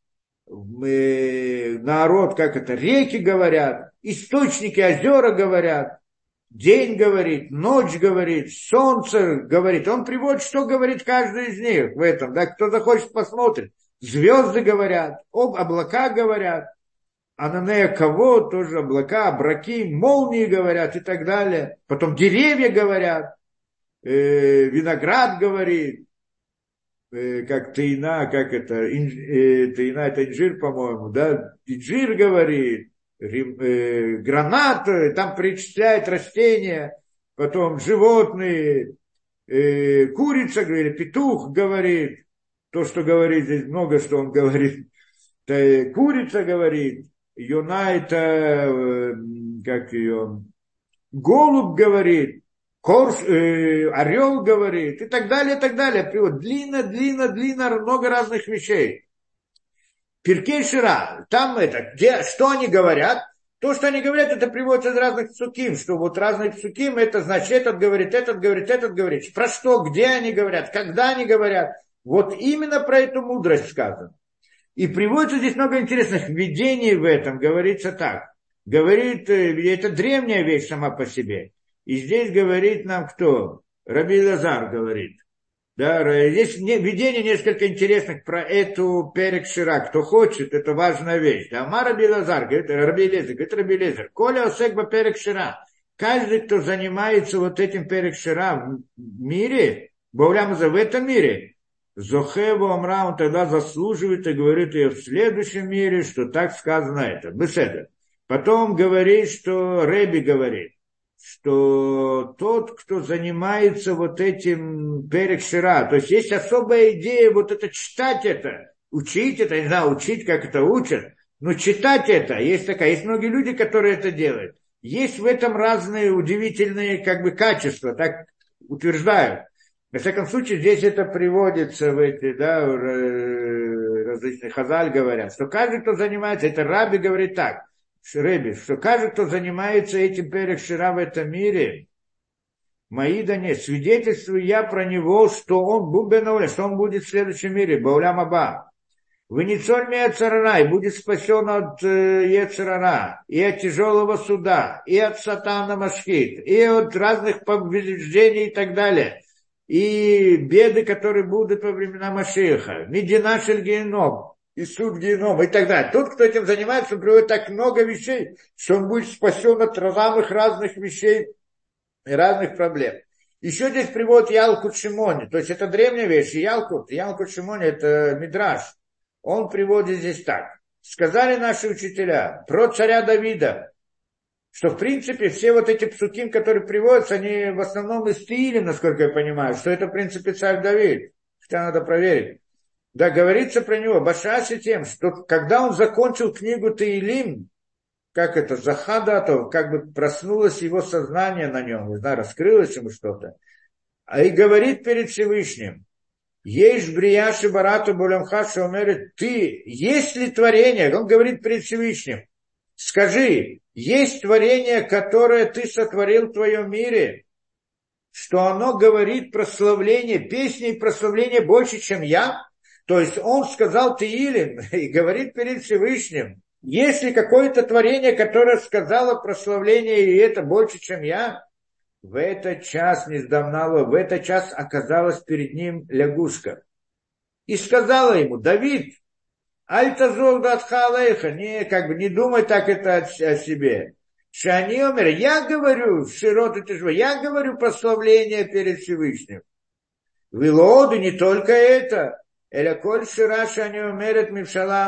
народ, как это, реки говорят, источники, озера говорят, день говорит, ночь говорит, солнце говорит. Он приводит, что говорит каждый из них в этом. Да, кто захочет, посмотрит. Звезды говорят, об облака говорят. Ананея кого, тоже облака, браки, молнии говорят и так далее. Потом деревья говорят, э, виноград говорит, э, как тайна, как это, инж, э, тайна это инжир, по-моему, да, инжир говорит, э, гранаты, там перечисляет растения, потом животные, э, курица говорит, петух говорит, то, что говорит, здесь много что он говорит, курица говорит, Юна это, э, как ее, голубь говорит, корж, э, орел говорит, и так далее, и так далее. Привод. Длинно, длинно, длинно, много разных вещей. Перкей Шира, там это, где, что они говорят, то, что они говорят, это приводится из разных псуким, что вот разные псуким, это значит, этот говорит, этот говорит, этот говорит. Про что, где они говорят, когда они говорят. Вот именно про эту мудрость сказано. И приводится здесь много интересных видений в этом. Говорится так. Говорит, э, это древняя вещь сама по себе. И здесь говорит нам кто? Раби Лазар говорит. Да, здесь видение несколько интересных про эту Перек Шира. Кто хочет, это важная вещь. Да, Ма Раби Лазар, говорит, Раби Лезер, говорит Раби Лезер. Коля Осекба Перек Шира. Каждый, кто занимается вот этим Перек Шира в мире, Баулямаза в этом мире, Зохева Амра, он тогда заслуживает и говорит ее в следующем мире, что так сказано это. Беседа. Потом говорит, что Рэби говорит, что тот, кто занимается вот этим перекшира, то есть есть особая идея вот это читать это, учить это, не знаю, учить, как это учат, но читать это, есть такая, есть многие люди, которые это делают. Есть в этом разные удивительные как бы качества, так утверждают. Во всяком случае, здесь это приводится в эти, да, различные хазаль говорят, что каждый, кто занимается, это Раби говорит так, Рэби, что каждый, кто занимается этим перек Шира в этом мире, Маида нет, свидетельствую я про него, что он Бубеноля, что он будет в следующем мире, Баулям Аба. Венецоль Меяцарара, и будет спасен от э, Ецарара, и от тяжелого суда, и от сатана Машхит, и от разных побеждений и так далее. И беды, которые будут во времена Машеха, Медина Шельгеном, и суд генома и так далее. Тот, кто этим занимается, он приводит так много вещей, что он будет спасен от самых разных вещей и разных проблем. Еще здесь приводит Ялкут Шимони, то есть это древняя вещь, Ялкут, Ялкут Шимони это Мидраш. Он приводит здесь так. Сказали наши учителя про царя Давида, что, в принципе, все вот эти псуким, которые приводятся, они в основном из Тиили, насколько я понимаю, что это, в принципе, царь Давид. Хотя надо проверить. Да, говорится про него, Башаси тем, что когда он закончил книгу Таилим, как это, Захадатов, как бы проснулось его сознание на нем, не знаю, раскрылось ему что-то, а и говорит перед Всевышним, есть Брияши Барату Булямха Шомерит, ты, есть ли творение, он говорит перед Всевышним, скажи, есть творение, которое ты сотворил в твоем мире, что оно говорит прославление, песни и прославление больше, чем я? То есть он сказал Таилим и говорит перед Всевышним, если какое-то творение, которое сказало прославление, и это больше, чем я, в этот час не сдавнало, в этот час оказалась перед ним лягушка. И сказала ему, Давид, Альтазол датхалейха, не, как бы не думай так это о, о себе. Шани умер, я говорю, широту тяжело, я говорю прославление перед Всевышним. Вилоду не только это, Эля коль шира шани умерет мившала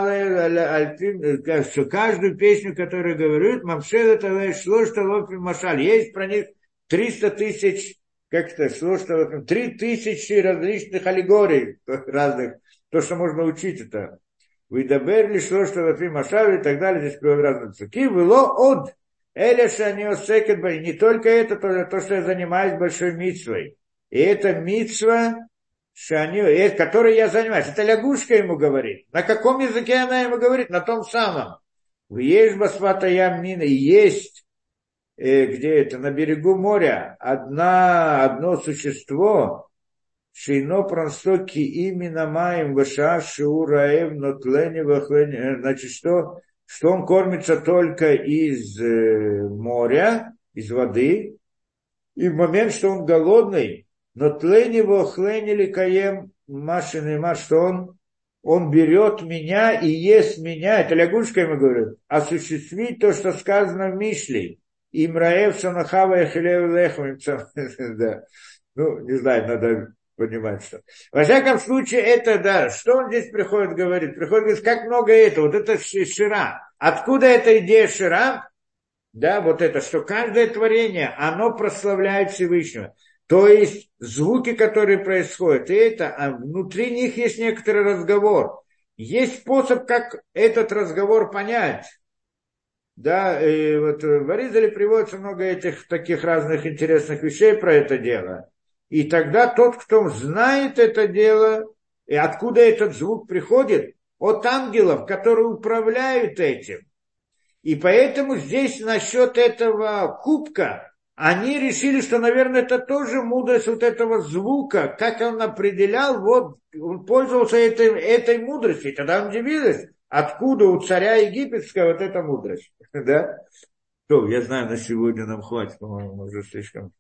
что каждую песню, которую говорят, мамшел это шло, что машаль. Есть про них 300 тысяч, как это, шло, что 3 тысячи различных аллегорий разных, то, что можно учить это. Выдабер ли шло, что машаль и так далее, здесь кроме разных цуки, было от Эля шани осекет не только это, то, то, что я занимаюсь большой митсвой. И это митсва, э, которой я занимаюсь. Это лягушка ему говорит. На каком языке она ему говорит? На том самом. Есть басвата ямина, есть, э, где это, на берегу моря, одна, одно существо, Шейно простоки именно маем ваша шиураев нотлени. Э, значит, что, что он кормится только из э, моря, из воды, и в момент, что он голодный, но тлени вохлени каем машины маш, что он, он берет меня и ест меня, это лягушка ему говорит, осуществить то, что сказано в Мишле. Имраев Санахава Эхилев Лехом. Да. Ну, не знаю, надо понимать, что. Во всяком случае, это, да, что он здесь приходит говорит? Приходит говорит, как много этого, вот это Шира. Откуда эта идея Шира? Да, вот это, что каждое творение, оно прославляет Всевышнего. То есть звуки, которые происходят, и это, а внутри них есть некоторый разговор. Есть способ, как этот разговор понять. Да, и вот в Аризале приводится много этих таких разных интересных вещей про это дело. И тогда тот, кто знает это дело, и откуда этот звук приходит, от ангелов, которые управляют этим. И поэтому здесь насчет этого кубка, они решили, что, наверное, это тоже мудрость вот этого звука, как он определял, вот он пользовался этой, этой мудростью. Тогда он удивились, откуда у царя египетского вот эта мудрость. Да? То, я знаю, на сегодня нам хватит, по-моему, уже слишком